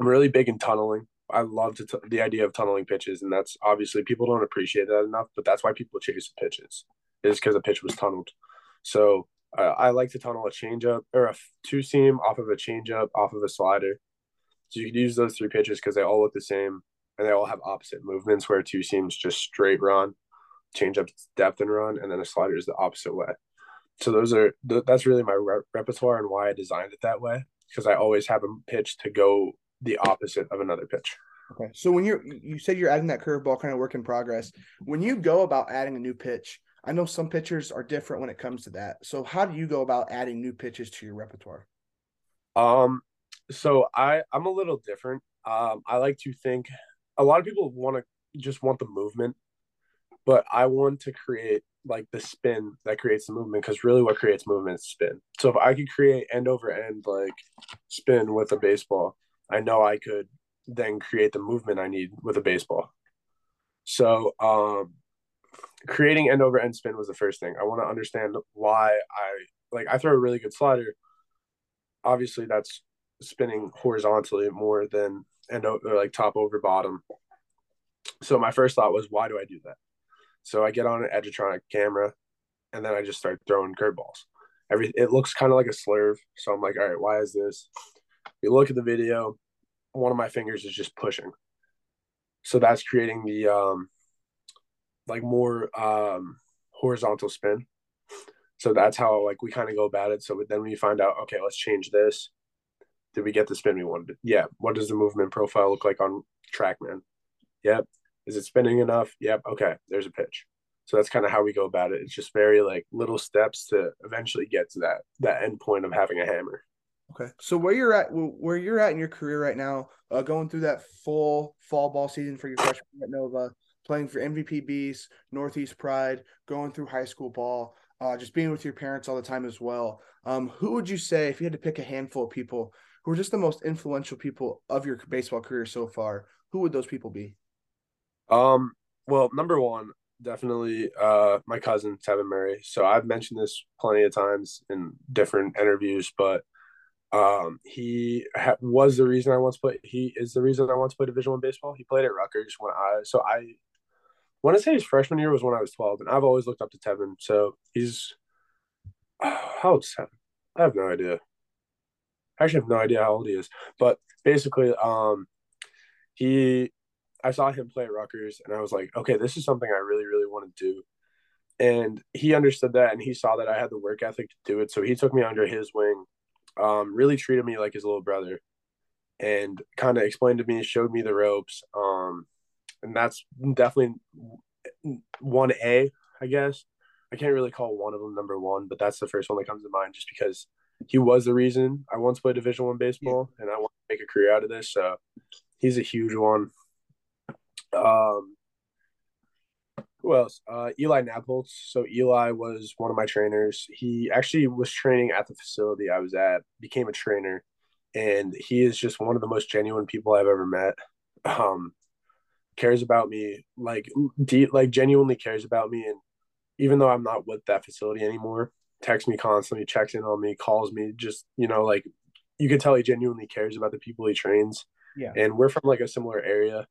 I'm really big in tunneling. I love to t- the idea of tunneling pitches, and that's obviously people don't appreciate that enough. But that's why people chase pitches is because the pitch was tunneled. So uh, I like to tunnel a changeup or a two seam off of a changeup off of a slider. So you could use those three pitches because they all look the same and they all have opposite movements where two seams just straight run, change up depth and run, and then a slider is the opposite way. So those are that's really my re- repertoire and why I designed it that way because I always have a pitch to go the opposite of another pitch. Okay. So when you're you said you're adding that curveball kind of work in progress. When you go about adding a new pitch, I know some pitchers are different when it comes to that. So how do you go about adding new pitches to your repertoire? Um so I I'm a little different. Um I like to think a lot of people want to just want the movement, but I want to create like the spin that creates the movement because really what creates movement is spin. So if I could create end over end like spin with a baseball, I know I could then create the movement I need with a baseball. So um creating end over end spin was the first thing. I want to understand why I like I throw a really good slider. Obviously, that's spinning horizontally more than and or like top over bottom. So my first thought was, why do I do that? So I get on an Edgertronic camera, and then I just start throwing curveballs. Every it looks kind of like a slurve, so I'm like, all right, why is this? You look at the video, one of my fingers is just pushing, so that's creating the um, like more um horizontal spin. So that's how like we kind of go about it. So then we find out, okay, let's change this. Did we get the spin we wanted? Yeah. What does the movement profile look like on TrackMan? Yep. Is it spinning enough? Yep. Okay. There's a pitch. So that's kind of how we go about it. It's just very like little steps to eventually get to that that end point of having a hammer. Okay. So where you're at, where you're at in your career right now, uh, going through that full fall ball season for your freshman at Nova, playing for MVP Beast, Northeast Pride, going through high school ball, uh, just being with your parents all the time as well. Um, who would you say, if you had to pick a handful of people who are just the most influential people of your baseball career so far, who would those people be? Um, well, number one, definitely uh my cousin Tevin Murray. So I've mentioned this plenty of times in different interviews, but um he ha- was the reason I want to play. He is the reason I want to play Division One baseball. He played at Rutgers when I so I want to say his freshman year was when I was 12, and I've always looked up to Tevin. So he's <sighs> how old Tevin? I have no idea. I actually have no idea how old he is, but basically, um, he, I saw him play at Rutgers, and I was like, okay, this is something I really, really want to do. And he understood that, and he saw that I had the work ethic to do it. So he took me under his wing, um, really treated me like his little brother, and kind of explained to me, showed me the ropes. Um, and that's definitely one A, I guess. I can't really call one of them number one, but that's the first one that comes to mind, just because he was the reason I once played Division One baseball, yeah. and I want to make a career out of this. So he's a huge one. Um, who else? Uh, Eli Napoltz. So Eli was one of my trainers. He actually was training at the facility I was at, became a trainer, and he is just one of the most genuine people I've ever met. Um, cares about me like de- like genuinely cares about me and even though I'm not with that facility anymore texts me constantly checks in on me calls me just you know like you can tell he genuinely cares about the people he trains. Yeah. And we're from like a similar area.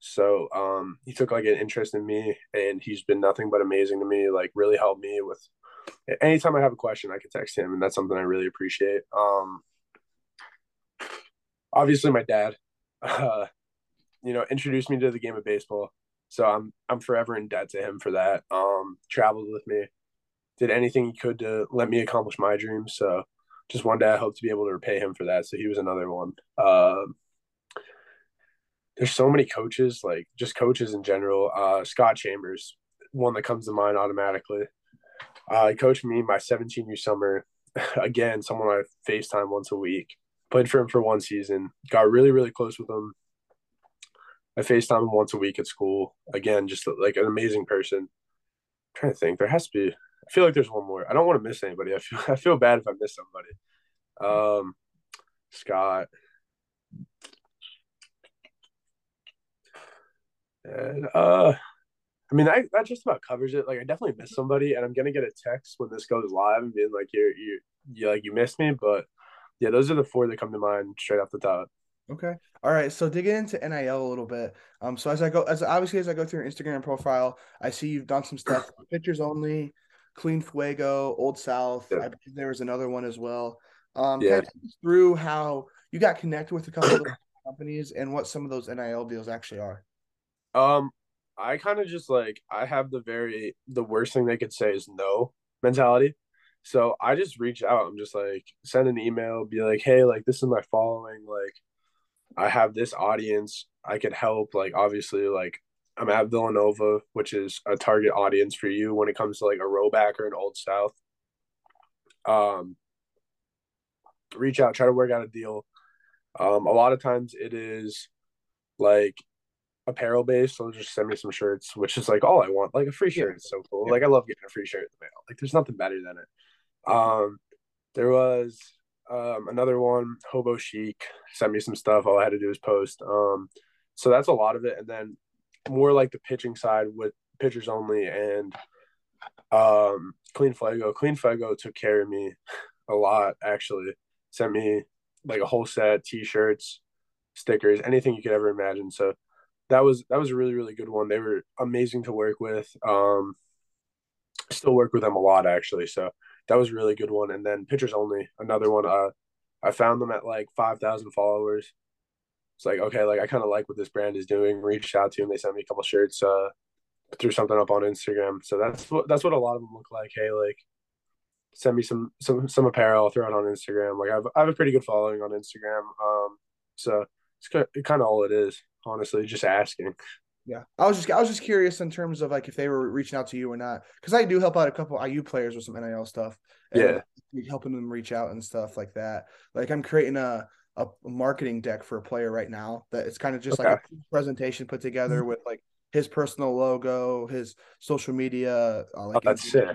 So um he took like an interest in me and he's been nothing but amazing to me like really helped me with anytime I have a question I can text him and that's something I really appreciate. Um obviously my dad <laughs> uh you know, introduced me to the game of baseball. So I'm I'm forever in debt to him for that. Um, traveled with me, did anything he could to let me accomplish my dreams. So just one day I hope to be able to repay him for that. So he was another one. Um, there's so many coaches, like just coaches in general. Uh, Scott Chambers, one that comes to mind automatically. Uh, he coached me my 17 year summer. <laughs> Again, someone I FaceTime once a week. Played for him for one season. Got really, really close with him. I FaceTime him once a week at school. Again, just like an amazing person. I'm trying to think, there has to be. I feel like there's one more. I don't want to miss anybody. I feel <laughs> I feel bad if I miss somebody. Um, Scott. And uh, I mean, I, that just about covers it. Like, I definitely missed somebody, and I'm gonna get a text when this goes live and being like, "You, you, you, like you missed me." But yeah, those are the four that come to mind straight off the top. Okay. All right. So digging into NIL a little bit. Um. So as I go, as obviously as I go through your Instagram profile, I see you've done some stuff pictures only, Clean Fuego, Old South. Yeah. I believe there was another one as well. Um. Yeah. Through how you got connected with a couple of <coughs> companies and what some of those NIL deals actually are. Um. I kind of just like I have the very the worst thing they could say is no mentality. So I just reach out. I'm just like send an email, be like, hey, like this is my following, like I have this audience. I could help. Like obviously, like I'm at Villanova, which is a target audience for you when it comes to like a rowback or an old South. Um, reach out, try to work out a deal. Um, a lot of times it is like apparel based, so just send me some shirts, which is like all I want. Like a free shirt is so cool. Yeah. Like I love getting a free shirt in the mail. Like there's nothing better than it. Um, there was um, another one, Hobo Chic, sent me some stuff. All I had to do was post. Um, so that's a lot of it. And then more like the pitching side with pitchers only and Um, Clean Fuego. Clean Fuego took care of me a lot. Actually, sent me like a whole set, t-shirts, stickers, anything you could ever imagine. So that was that was a really really good one. They were amazing to work with. Um, still work with them a lot actually. So that was a really good one. And then Pitchers Only, another one. Uh, I found them at like five thousand followers. It's like okay, like I kind of like what this brand is doing. Reached out to them. They sent me a couple shirts. Uh, threw something up on Instagram. So that's what that's what a lot of them look like. Hey, like send me some some some apparel. Throw it on Instagram. Like I have I have a pretty good following on Instagram. Um, so it's kind of all it is, honestly. Just asking. Yeah, I was just I was just curious in terms of like if they were reaching out to you or not, because I do help out a couple IU players with some NIL stuff. yeah, helping them reach out and stuff like that. Like I'm creating a a marketing deck for a player right now that it's kind of just okay. like a presentation put together mm-hmm. with like his personal logo, his social media. Uh, like oh, that's sick.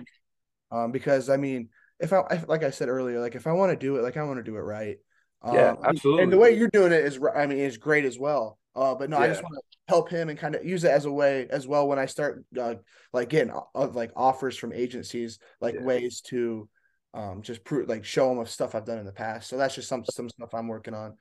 Um, because I mean, if I if, like I said earlier, like if I want to do it, like I want to do it right. Um, yeah, absolutely. And the way you're doing it is, I mean, is great as well. Uh, but no, yeah. I just want to help him and kind of use it as a way as well when I start uh, like getting uh, like offers from agencies, like yeah. ways to um, just prove like show them of stuff I've done in the past. So that's just some some stuff I'm working on.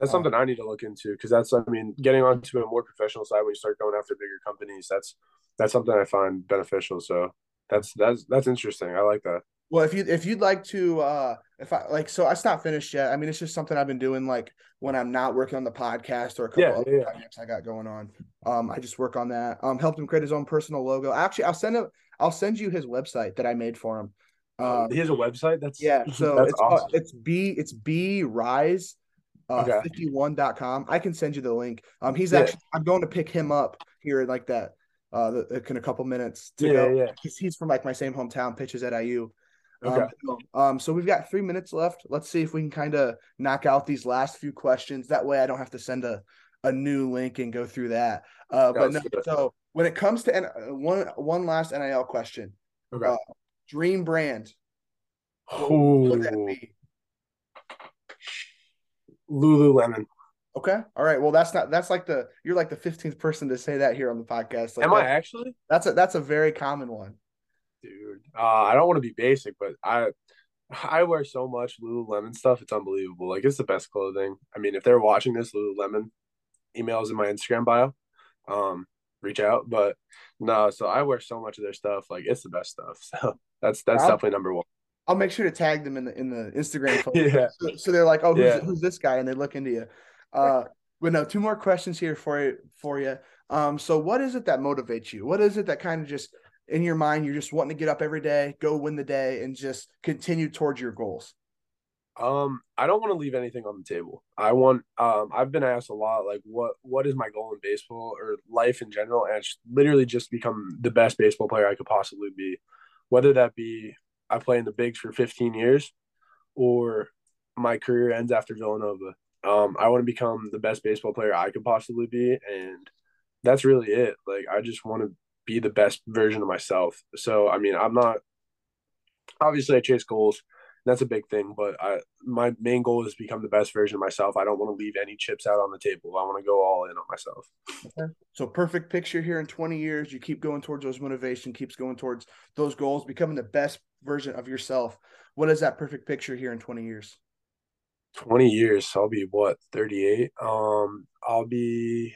That's something um, I need to look into because that's I mean getting onto a more professional side when you start going after bigger companies. That's that's something I find beneficial. So that's that's that's interesting. I like that. Well, if you if you'd like to, uh if I like, so it's not finished yet. I mean, it's just something I've been doing like when I'm not working on the podcast or a couple yeah, other yeah. projects I got going on. Um, I just work on that. Um, helped him create his own personal logo. Actually, I'll send him. I'll send you his website that I made for him. Um, he has a website. That's yeah. <laughs> So that's it's awesome. it's b it's b rise uh, okay. 51.com. I can send you the link. Um, he's yeah. actually, I'm going to pick him up here like that, uh, the, in a couple minutes to yeah, go. Yeah. He's, he's from like my same hometown, pitches at IU. Okay. Um, um, so we've got three minutes left. Let's see if we can kind of knock out these last few questions. That way I don't have to send a, a new link and go through that. Uh, but no, so when it comes to N- one, one last NIL question, okay. Uh, dream brand. What would that be? Lululemon. Okay. All right. Well, that's not that's like the you're like the 15th person to say that here on the podcast. Like Am that, I actually? That's a that's a very common one. Dude, uh, I don't want to be basic, but I I wear so much Lululemon stuff. It's unbelievable. Like it's the best clothing. I mean, if they're watching this, Lululemon emails in my Instagram bio. Um, reach out. But no, so I wear so much of their stuff. Like it's the best stuff. <laughs> So that's that's I'll, definitely number one. I'll make sure to tag them in the in the Instagram. <laughs> yeah. So, so, they're like, oh, who's, yeah. who's this guy? And they look into you. Uh, but no, two more questions here for you for you. Um, so what is it that motivates you? What is it that kind of just in your mind you're just wanting to get up every day, go win the day, and just continue towards your goals? Um, I don't want to leave anything on the table. I want um I've been asked a lot like what what is my goal in baseball or life in general and it's literally just become the best baseball player I could possibly be. Whether that be I play in the bigs for 15 years, or my career ends after Villanova. Um, I want to become the best baseball player I could possibly be, and that's really it. Like I just want to be the best version of myself. So I mean, I'm not obviously I chase goals. That's a big thing, but I my main goal is to become the best version of myself. I don't want to leave any chips out on the table. I want to go all in on myself. Okay. So perfect picture here in 20 years. You keep going towards those motivation, keeps going towards those goals, becoming the best version of yourself. What is that perfect picture here in 20 years? 20 years. I'll be what, 38? Um, I'll be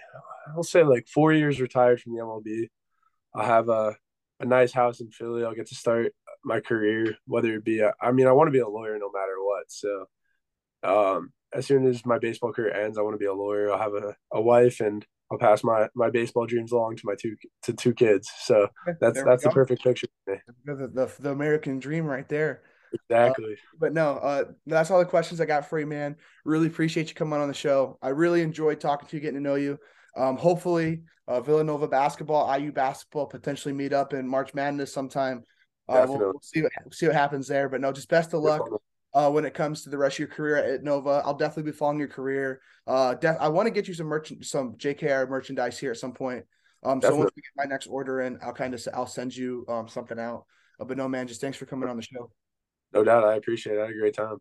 I'll say like four years retired from the MLB. I'll have a, a nice house in Philly. I'll get to start my career, whether it be a, I mean, I want to be a lawyer no matter what. So um as soon as my baseball career ends, I want to be a lawyer. I'll have a, a wife and I'll pass my my baseball dreams along to my two to two kids. So that's that's the perfect picture. The, the, the American dream right there. Exactly. Uh, but no, uh, that's all the questions I got for you, man. Really appreciate you coming on the show. I really enjoyed talking to you, getting to know you. Um, hopefully, uh, Villanova basketball, IU basketball, potentially meet up in March Madness sometime. Uh, we'll, we'll, see what see what happens there. But no, just best of luck uh, when it comes to the rest of your career at Nova. I'll definitely be following your career. Uh, def- I want to get you some merchant, some JKR merchandise here at some point. Um, so once we get my next order in, I'll kind of I'll send you um something out. Uh, but no, man, just thanks for coming on the show. No doubt, I appreciate it. I had a great time.